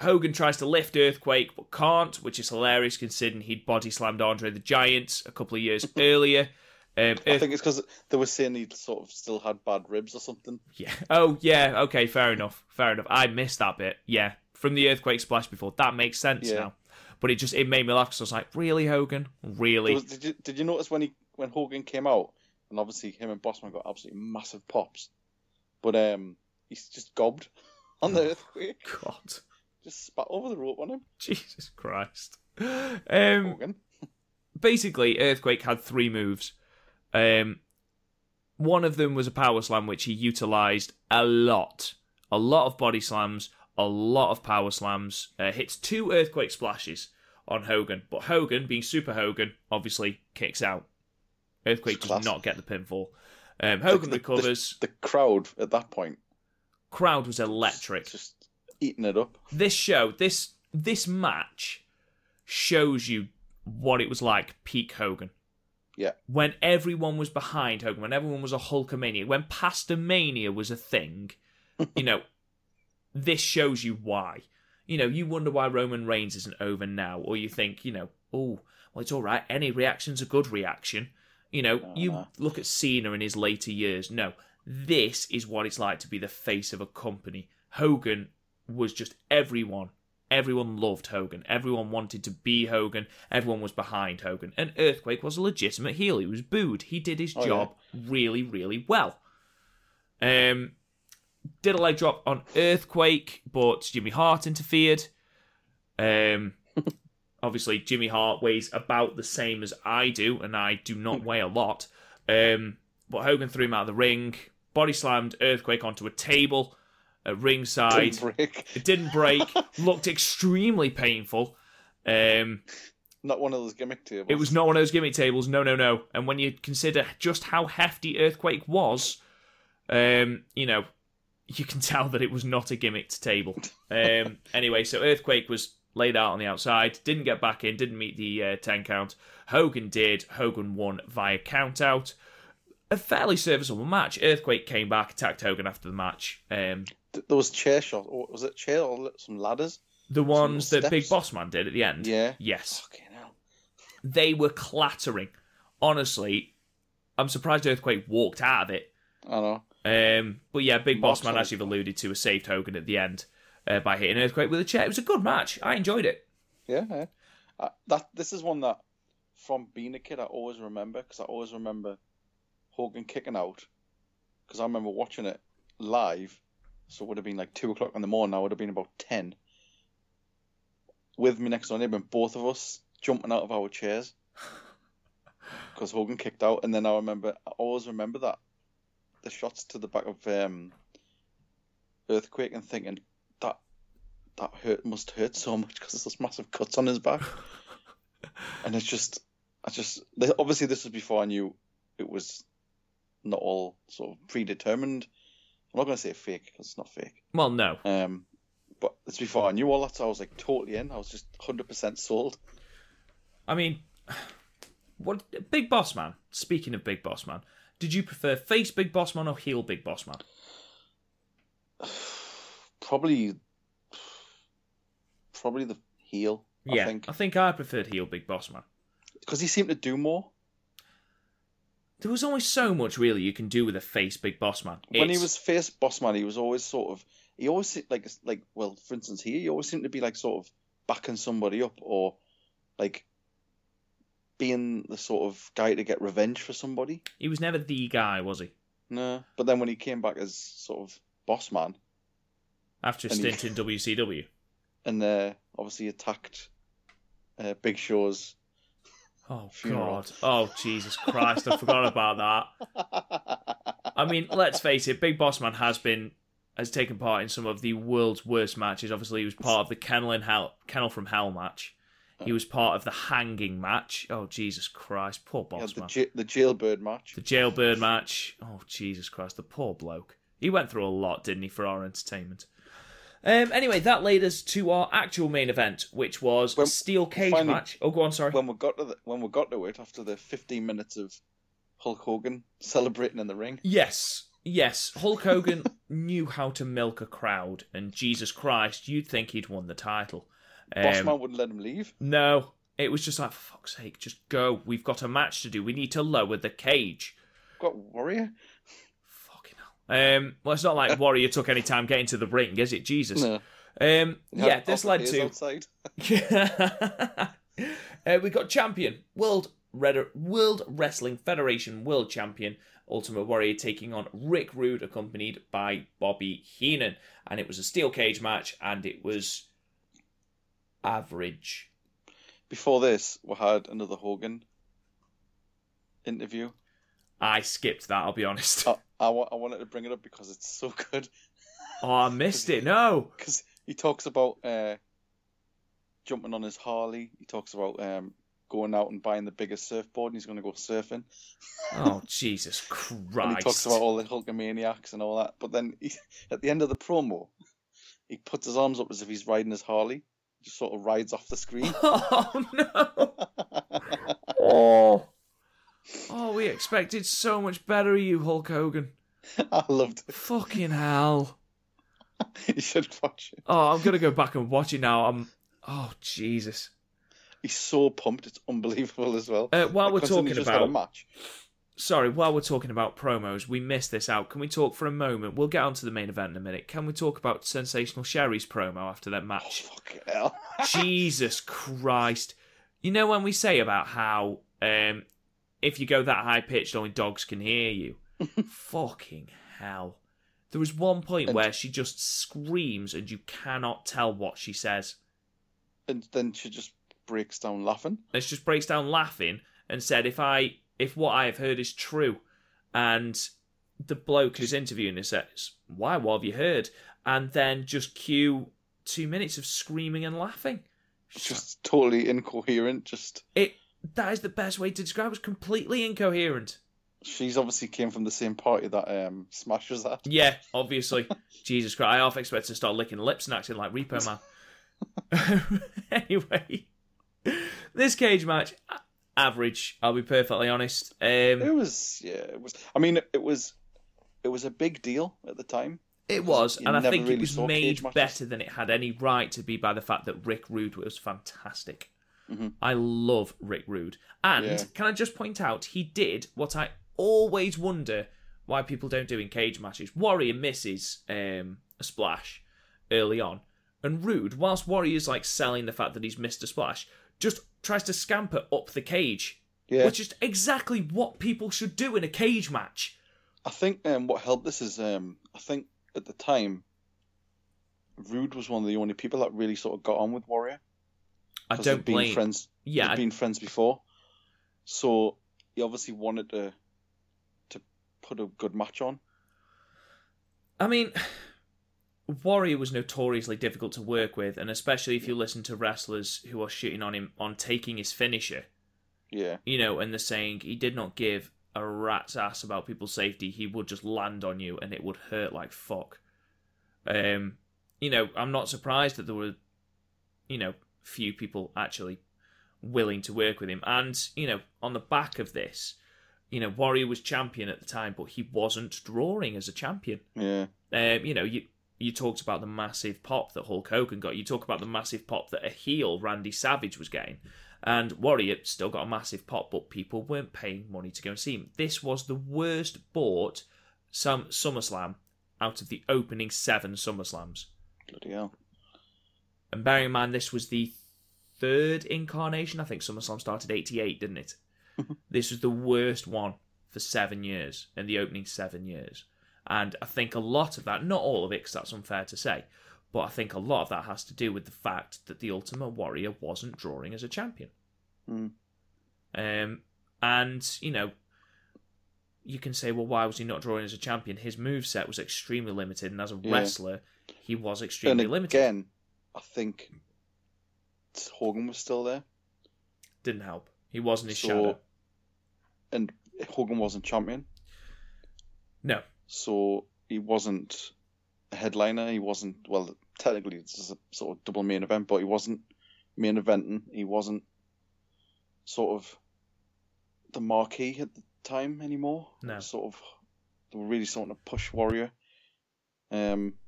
Hogan tries to lift Earthquake but can't, which is hilarious considering he'd body slammed Andre the Giant a couple of years earlier. Um, I Earth- think it's because they were saying he sort of still had bad ribs or something. yeah. Oh yeah. Okay. Fair enough. Fair enough. I missed that bit. Yeah. From the Earthquake splash before. That makes sense Yeah. now. But it just it made me laugh because I was like, really, Hogan? Really? Was- did you did you notice when he when Hogan came out and obviously him and Bossman got absolutely massive pops, but um he's just gobbed on the earthquake, God. Just spat over the rope on him. Jesus Christ. Um, basically, Earthquake had three moves. Um, one of them was a power slam, which he utilized a lot. A lot of body slams, a lot of power slams. Uh, hits two Earthquake splashes on Hogan. But Hogan, being Super Hogan, obviously kicks out. Earthquake does not get the pinfall. Um, Hogan The- the- recovers. The crowd at that point Crowd was electric. just eating it up. this show, this this match shows you what it was like peak Hogan. Yeah. When everyone was behind Hogan, when everyone was a Hulkamania, when Pastamania was a thing, you know, this shows you why. You know, you wonder why Roman Reigns isn't over now, or you think, you know, oh, well, it's all right. Any reaction's a good reaction. You know, No, you look at Cena in his later years. No, this is what it's like to be the face of a company. Hogan was just everyone. Everyone loved Hogan. Everyone wanted to be Hogan. Everyone was behind Hogan. And Earthquake was a legitimate heel. He was booed. He did his Oh, yeah. job really, really well. Um, did a leg drop on Earthquake, but Jimmy Hart interfered. Um, obviously, Jimmy Hart weighs about the same as I do, and I do not weigh a lot. Um, but Hogan threw him out of the ring, body slammed Earthquake onto a table at ringside. Didn't break. It didn't break, looked extremely painful. Um, Not one of those gimmick tables. it was not one of those gimmick tables. No, no, no. And when you consider just how hefty Earthquake was, um, you know, you can tell that it was not a gimmicked table. Um, anyway, so Earthquake was laid out on the outside, didn't get back in, didn't meet the uh, 10 count. Hogan did. Hogan won via count out. A fairly serviceable match. Earthquake came back, attacked Hogan after the match. Um, Th- There was chair shot. Or was it chair or some ladders? the ones that steps. Big Boss Man did at the end. Yeah. Yes. Fucking hell. They were clattering. Honestly, I'm surprised Earthquake walked out of it. I know. Um, but yeah, Big Boss Man, as you've alluded to, saved Hogan at the end uh, by hitting Earthquake with a chair. It was a good match. I enjoyed it. Yeah, yeah. Uh, that this is one that, from being a kid, I always remember because I always remember Hogan kicking out. Because I remember watching it live, so it would have been like two o'clock in the morning. I would have been about ten. With me next door neighbour, and both of us jumping out of our chairs because Hogan kicked out. And then I remember, I always remember that the shots to the back of um, Earthquake and thinking that that hurt must hurt so much because there's those massive cuts on his back. and it's just, I just obviously this was before I knew it was not all sort of predetermined. I'm not going to say fake because it's not fake. Well, no. Um, but it's before I knew all that, so I was like totally in. I was just 100% sold. I mean, what Big Boss Man? Speaking of Big Boss Man, did you prefer face Big Boss Man or heel Big Boss Man? Probably, probably the heel. yeah, I think I think I preferred heel Big Boss Man. because he seemed to do more There was only so much really you can do with a face Big Boss Man. when he was face boss man. He was always sort of he always like like well, for instance, here he always seemed to be like sort of backing somebody up or like being the sort of guy to get revenge for somebody. he was never the guy, was he? No, but then when he came back as sort of boss man After a And he- stint in WCW. and uh, obviously attacked uh, Big Show's. Oh Funeral. God! Oh Jesus Christ! I forgot about that. I mean, let's face it. Big Boss Man has been has taken part in some of the world's worst matches. Obviously, he was part of the Kennel in Hell, Kennel from Hell match. He was part of the hanging match. Oh Jesus Christ! Poor He had Boss the, Man. j- the jailbird match. The jailbird match. Oh Jesus Christ! The poor bloke. He went through a lot, didn't he, for our entertainment? Um, anyway, that led us to our actual main event, which was a steel cage finally- match. Oh, go on. Sorry. When we got to the, when we got to it after the 15 minutes of Hulk Hogan celebrating in the ring. Yes, yes. Hulk Hogan knew how to milk a crowd, and Jesus Christ, you'd think he'd won the title. Um, man wouldn't let him leave. no, it was just like, for fuck's sake, just go. We've got a match to do. We need to lower the cage. Got Warrior. Um, well, it's not like Warrior took any time getting to the ring, is it? Jesus. No. Um, yeah, this led to uh, we got champion world Red- world wrestling federation world champion ultimate warrior taking on rick rude accompanied by bobby heenan and it was a steel cage match and it was average Before this, we had another Hogan interview. i skipped that i'll be honest I, I, wa- I wanted to bring it up because it's so good. oh i missed it no Because he talks about uh, jumping on his Harley. He talks about um, going out and buying the biggest surfboard and he's going to go surfing. oh jesus Christ! And he talks about all the Hulkamaniacs and all that. But then he, at the end of the promo, he puts his arms up as if he's riding his Harley. Just sort of rides off the screen. oh no oh oh we expected so much better of you hulk hogan I loved it. Fucking hell. You should watch it. Oh, I'm gonna go back and watch it now. I'm oh Jesus. He's so pumped. It's unbelievable as well. Uh, while Like, we're talking had a about match. sorry, while we're talking about promos, we missed this out. Can we talk for a moment? We'll get onto the main event in a minute. Can we talk about Sensational Sherri's promo after that match? Oh, match? fucking hell. Jesus Christ. You know when we say about how um if you go that high pitched only dogs can hear you? Fucking hell. There was one point where she just screams and you cannot tell what she says. And then she just breaks down laughing. And she just breaks down laughing and said, "If I, if what I have heard is true," and the bloke who's interviewing her says, "Why? What have you heard?" And then just cue two minutes of screaming and laughing. Just totally incoherent. Just It that is the best way to describe it. It was completely incoherent. she's obviously came from the same party that um Smash was at. Yeah, obviously. Jesus Christ, I half expect to start licking lips and acting like Repo Man. anyway, this cage match, average. I'll be perfectly honest. Um, It was yeah, it was. I mean, it was it was a big deal at the time. it was, you and I think really it was made better than it had any right to be by the fact that Rick Rude was fantastic. Mhm. I love Rick Rude, and Yeah. can I just point out he did what I always wonder why people don't do in cage matches. Warrior misses um, a splash early on, and Rude, whilst Warrior's like selling the fact that he's missed a splash, just tries to scamper up the cage, Yeah, which is exactly what people should do in a cage match. I think um, what helped this is um, I think at the time, Rude was one of the only people that really sort of got on with Warrior. I don't been blame. friends. yeah, they'd I- been friends before, so he obviously wanted to to put a good match on. I mean, Warrior was notoriously difficult to work with, and especially if you listen to wrestlers who are shooting on him on taking his finisher, Yeah, you know, and they're saying he did not give a rat's ass about people's safety. He would just land on you, and it would hurt like fuck. Um, you know, I'm not surprised that there were, you know, few people actually willing to work with him, and you know, on the back of this. You know, Warrior was champion at the time, but he wasn't drawing as a champion. yeah, Um, you know, you you talked about the massive pop that Hulk Hogan got. You talk about the massive pop that a heel Randy Savage was getting, and Warrior still got a massive pop, but people weren't paying money to go and see him. This was the worst bought some SummerSlam out of the opening seven SummerSlams. bloody hell. And bearing in mind, this was the third incarnation. I think SummerSlam started '88, didn't it? this was the worst one for seven years in the opening seven years. And I think a lot of that, not all of it, because that's unfair to say, but I think a lot of that has to do with the fact that the Ultimate Warrior wasn't drawing as a champion. Hmm. Um, and, you know, you can say, well, why was he not drawing as a champion? His move set was extremely limited, and as a Yeah. wrestler, he was And extremely limited. again, I think Hogan was still there, Didn't help. He wasn't his So- shadow. and Hogan wasn't champion, No. so he wasn't a headliner. He wasn't well. Technically, this is a sort of double main event, but he wasn't main eventing. He wasn't sort of the marquee at the time anymore. No. Sort of they were really starting to push Warrior. Um,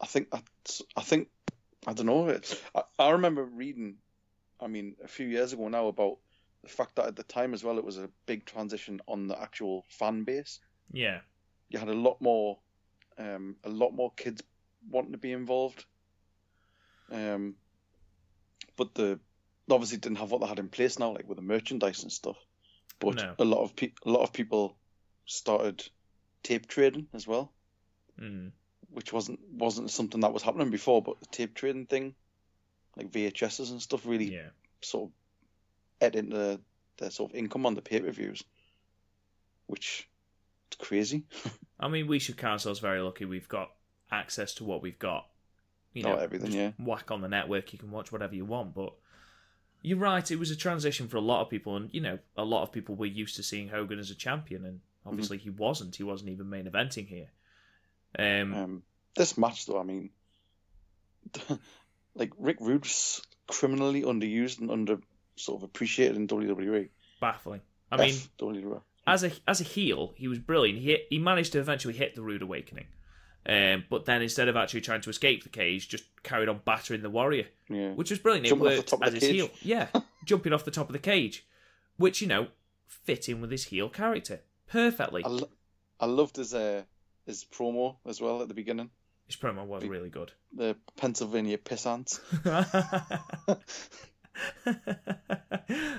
I think that's, I think I don't know. It, I, I remember reading, I mean, a few years ago now about the fact that at the time as well it was a big transition on the actual fan base. Yeah. You had a lot more, um, a lot more kids wanting to be involved. Um, but the obviously didn't have what they had in place now, like with the merchandise and stuff. But No. a lot of pe- a lot of people started tape trading as well, Mm. Which wasn't wasn't something that was happening before. But the tape trading thing, like VHSs and stuff, really Yeah. sort of ate into their sort of income on the pay per views, which it's crazy. I mean, we should count ourselves very lucky. We've got access to what we've got. You oh, know, Not everything, yeah. Whack on the network, you can watch whatever you want. But you're right, it was a transition for a lot of people, and you know, a lot of people were used to seeing Hogan as a champion, and obviously mm-hmm. he wasn't. He wasn't even main eventing here. Um, Um, this match, though, I mean, like Rick Rude's criminally underused and under sort of appreciated in WWE. baffling. I mean, F WWE. as a as a heel, he was brilliant. He he managed to eventually hit the Rude Awakening, um, but then instead of actually trying to escape the cage, just carried on battering the Warrior, yeah, which was brilliant. Jumping it worked as his cage. heel, yeah, jumping off the top of the cage, which you know fit in with his heel character perfectly. I, lo- I loved his uh, his promo as well at the beginning. His promo was really good. The Pennsylvania pissants.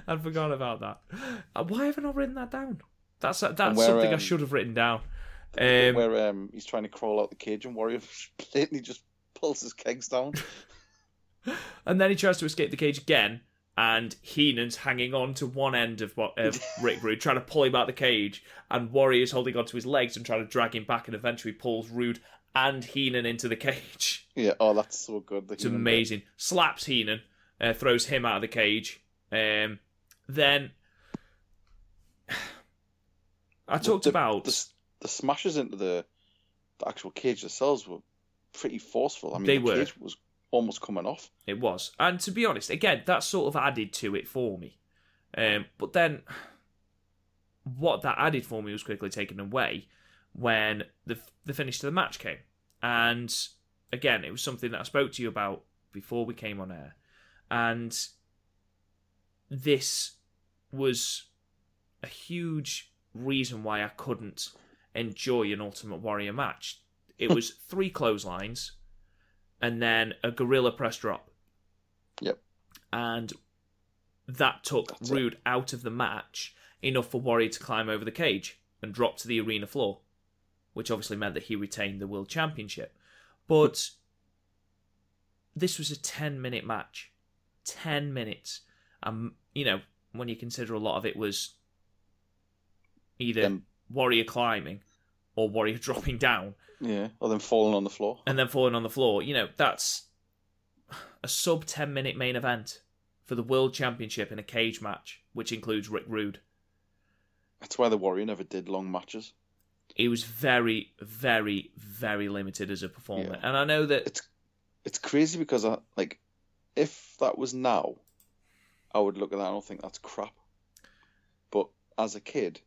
I'd forgot about that. Uh, Why have I not written that down? That's that's where, something I um, should have written down. Um, where um, he's trying to crawl out the cage and Warrior blatantly just pulls his kegs down. and then he tries to escape the cage again, and Heenan's hanging on to one end of what of Rick Rude, trying to pull him out the cage, and Warrior's holding onto his legs and trying to drag him back, and eventually pulls Rude and Heenan into the cage. Yeah, oh, that's so good. The It's Heenan bit. amazing. Slaps Heenan, uh, throws him out of the cage. Um, then I talked the, about the, the smashes into the the actual cage themselves were pretty forceful. I mean, They the were. cage was almost coming off. It was. And to be honest, again, that sort of added to it for me. Um, but then what that added for me was quickly taken away when the the finish to the match came. And again, it was something that I spoke to you about before we came on air. And this was a huge reason why I couldn't enjoy an Ultimate Warrior match. It was three clotheslines and then a gorilla press drop. Yep. And that took That's it. Rude out of the match enough for Warrior to climb over the cage and drop to the arena floor, which obviously meant that he retained the World Championship. But this was a 10 minute match. 10 minutes. And, you know, when you consider a lot of it was either Warrior climbing or Warrior dropping down Yeah, or then falling on the floor. and then falling on the floor. You know, that's a sub 10 minute main event for the World Championship in a cage match, which includes Rick Rude. That's why the Warrior never did long matches. He was very, very, very limited as a performer. Yeah. And I know that It's it's crazy because I like if that was now, I would look at that and I'll think that's crap. But as a kid,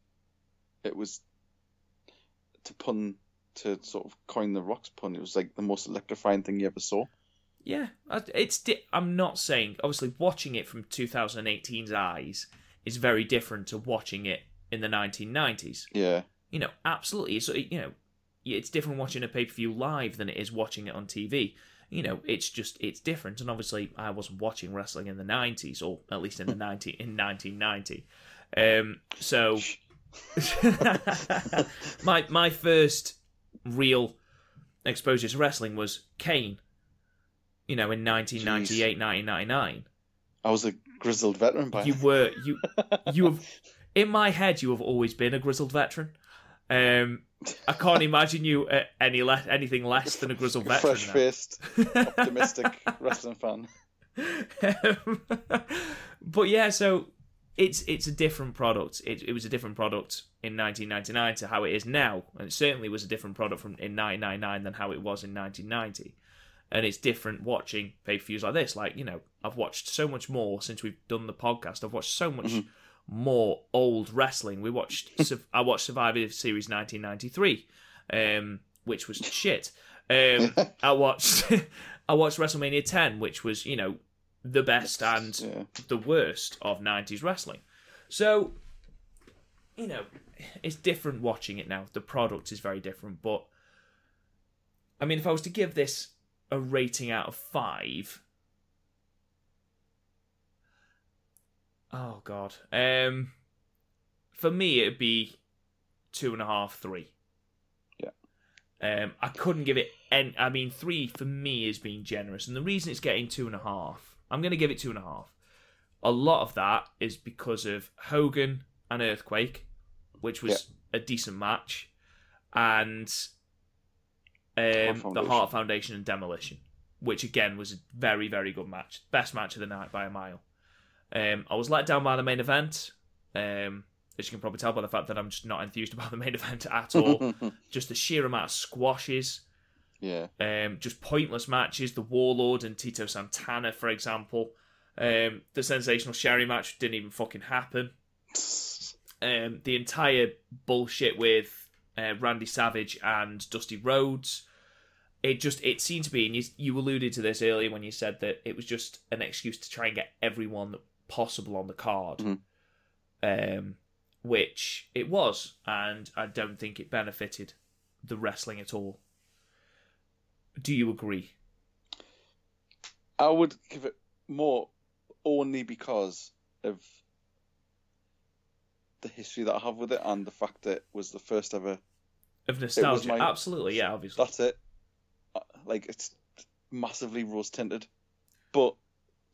it was to pun to sort of coin the rocks pun. It was like the most electrifying thing you ever saw. Yeah, it's. Di- I'm not saying. Obviously, watching it from 2018's eyes is very different to watching it in the 1990s. Yeah, You know, absolutely. It's you know, it's different watching a pay per view live than it is watching it on TV. You know, it's just it's different. And obviously, I wasn't watching wrestling in the 90s, or at least in the 90 in 1990. Um, so my my first real exposure to wrestling was Kane. You know, in 1998, 1999. I was a grizzled veteran by You were you you have in my head you have always been a grizzled veteran. Um, I can't imagine you uh, any less anything less than a grizzled veteran. fresh faced, optimistic wrestling fan. Um, but yeah, so it's it's a different product. It, it was a different product in 1999 to how it is now, and it certainly was a different product from in 1999 than how it was in 1990. And it's different watching pay per views like this. Like you know, I've watched so much more since we've done the podcast. I've watched so much more old wrestling. We watched I watched Survivor Series 1993, um, which was shit. Um, I watched I watched WrestleMania 10, which was you know the best and Yeah. the worst of 90s wrestling. So, you know, it's different watching it now. The product is very different, but I mean, if I was to give this a rating out of five, oh god, um, for me it'd be two and a half, three. Yeah. Um, I couldn't give it. En- I mean, three for me is being generous, and the reason it's getting two and a half, I'm going to give it two and a half. A lot of that is because of Hogan and Earthquake, which was a decent match, and um, the Heart Foundation and Demolition, which again was a very, very good match. Best match of the night by a mile. Um, I was let down by the main event. Um, as you can probably tell by the fact that I'm just not enthused about the main event at all. just the sheer amount of squashes, yeah, um, just pointless matches. The Warlord and Tito Santana, for example. Um, the sensational Sherri match didn't even fucking happen. Um, the entire bullshit with uh, Randy Savage and Dusty Rhodes. It just it seemed to be, and you, you alluded to this earlier when you said that it was just an excuse to try and get everyone possible on the card, Mhm. um, which it was, and I don't think it benefited the wrestling at all. Do you agree? I would give it more only because of the history that I have with it and the fact that it was the first ever of nostalgia. my- Absolutely, yeah, obviously. That's it. Uh, Like it's massively rose tinted, but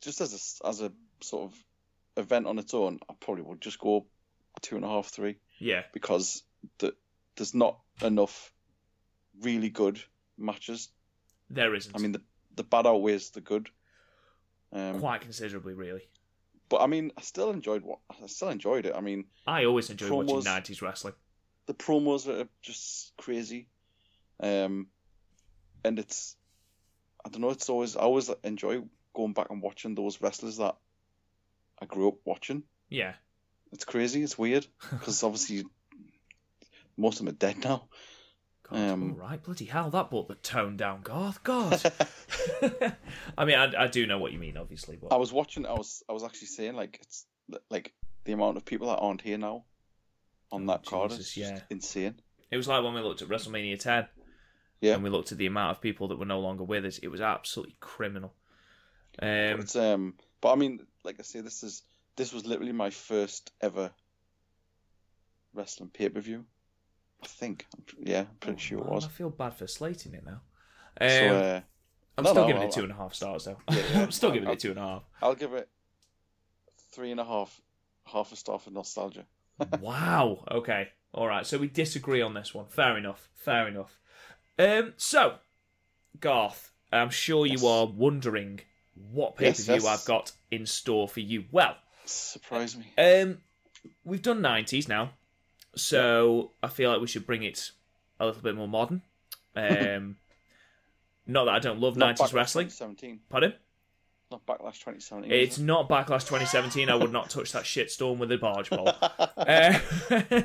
just as a as a sort of event on its own, I probably would just go two and a half, three Yeah, because the, there's not enough really good matches. There isn't. I mean, the the bad outweighs the good. Um, quite considerably, really. but I mean, I still enjoyed what I still enjoyed it. I mean, I always enjoy watching nineties wrestling. the promos are just crazy, um, and it's I don't know. It's always I always enjoy going back and watching those wrestlers that I grew up watching. Yeah, It's crazy. It's weird because obviously most of them are dead now. God, Um, all right, bloody hell, that brought the tone down, Garth. God. I mean, I, I do know what you mean, obviously, but I was watching. I was I was actually saying like it's like the amount of people that aren't here now on Oh, that card Jesus, is yeah. just insane. it was like when we looked at WrestleMania 10 Yeah. and we looked at the amount of people that were no longer with us. It was absolutely criminal. Um, it's um, but I mean, like I say, this is this was literally my first ever wrestling pay per view. I think, yeah, I'm pretty sure it was. I feel bad for slating it now. So Um, uh, I'm no, still no, giving I'll- it two and a half stars, though. Yeah, yeah. I'm still giving I'll- it two and a half. I'll give it three and a half, half a star for nostalgia. wow. Okay. All right. So we disagree on this one. Fair enough. Fair enough. Um. So, Garth, I'm sure you Yes. are wondering what pay per Yes, view yes. I've got in store for you. Well, Surprise me. um, we've done 90s now, so I feel like we should bring it a little bit more modern. Um, not that I don't love Not 90s Backlash wrestling. 2017. Pardon? Not Backlash 2017. It's it? not Backlash 2017. I would not touch that shitstorm with a barge pole. Uh,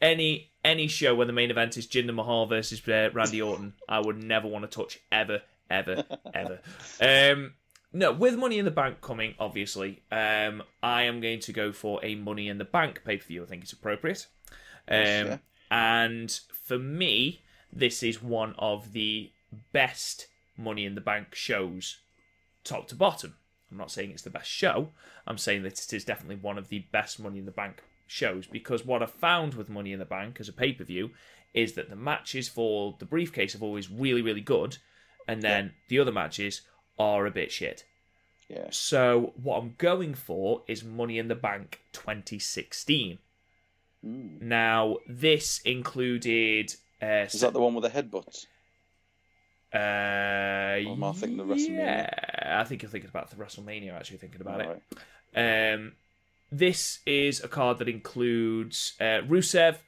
any any show where the main event is Jinder Mahal versus uh, Randy Orton, I would never want to touch ever, ever, ever. Um, no, with Money in the Bank coming, obviously, um, I am going to go for a Money in the Bank pay per view. I think it's appropriate. Um, yeah. And for me, this is one of the best Money in the Bank shows, top to bottom. I'm not saying it's the best show. I'm saying that it is definitely one of the best Money in the Bank shows because what I've found with Money in the Bank as a pay per view is that the matches for the briefcase are always really, really good, and then the other matches are a bit shit. yeah. So what I'm going for is Money in the Bank 2016. Mm. Now this included. Uh, Is that the one with the headbutt? Uh, am I thinking of WrestleMania? Yeah, I think you're thinking about the WrestleMania. Actually, thinking about it. Alright. Um, this is a card that includes uh, Rusev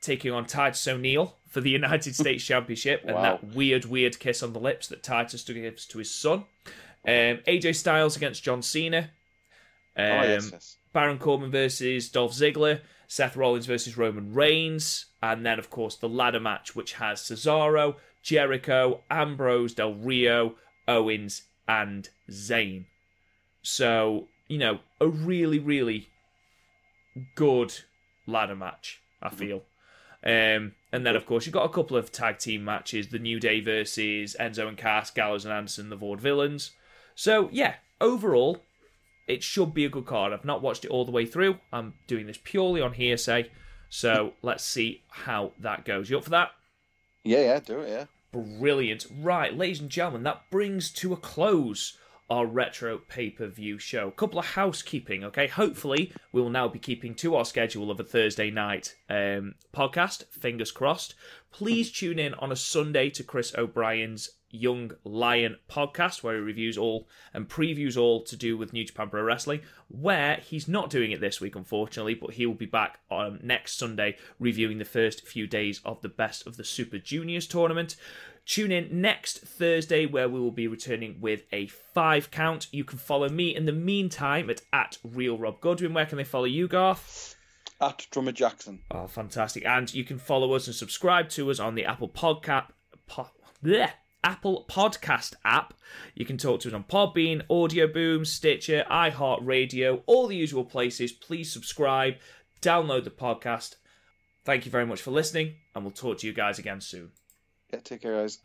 taking on Titus O'Neil for the United States Championship and that weird, weird kiss on the lips that Titus gives to his son. Um, AJ Styles against John Cena. Um, oh yes, yes. Baron Corbin versus Dolph Ziggler, Seth Rollins versus Roman Reigns, and then, of course, the ladder match, which has Cesaro, Jericho, Ambrose, Del Rio, Owens, and Zayn. So, you know, a really, really good ladder match, I feel. Um, and then, of course, you've got a couple of tag team matches the New Day versus Enzo and Cass, Gallows and Anderson, the Vaudevillains. So, yeah, overall, it should be a good card. I've not watched it all the way through. I'm doing this purely on hearsay. So let's see how that goes. You up for that? Yeah, yeah, do it. Yeah. Brilliant. Right, ladies and gentlemen, that brings to a close our retro pay per view show. A couple of housekeeping, okay? Hopefully, we will now be keeping to our schedule of a Thursday night um, podcast. Fingers crossed. Please tune in on a Sunday to Chris O'Brien's Young Lion podcast, where he reviews all and previews all to do with New Japan Pro Wrestling. Where he's not doing it this week, unfortunately, but he will be back on next Sunday reviewing the first few days of the Best of the Super Juniors tournament. Tune in next Thursday where we will be returning with a five count. You can follow me in the meantime at, at Real Rob Goodwin. Where can they follow you, Garth? At Drummer Jackson. Oh, fantastic. And you can follow us and subscribe to us on the Apple Podcast. Po- bleh, Apple Podcast app. You can talk to us on Podbean, Audio Boom, Stitcher, iHeartRadio, all the usual places. Please subscribe, download the podcast. Thank you very much for listening, and we'll talk to you guys again soon. Yeah, take care, guys.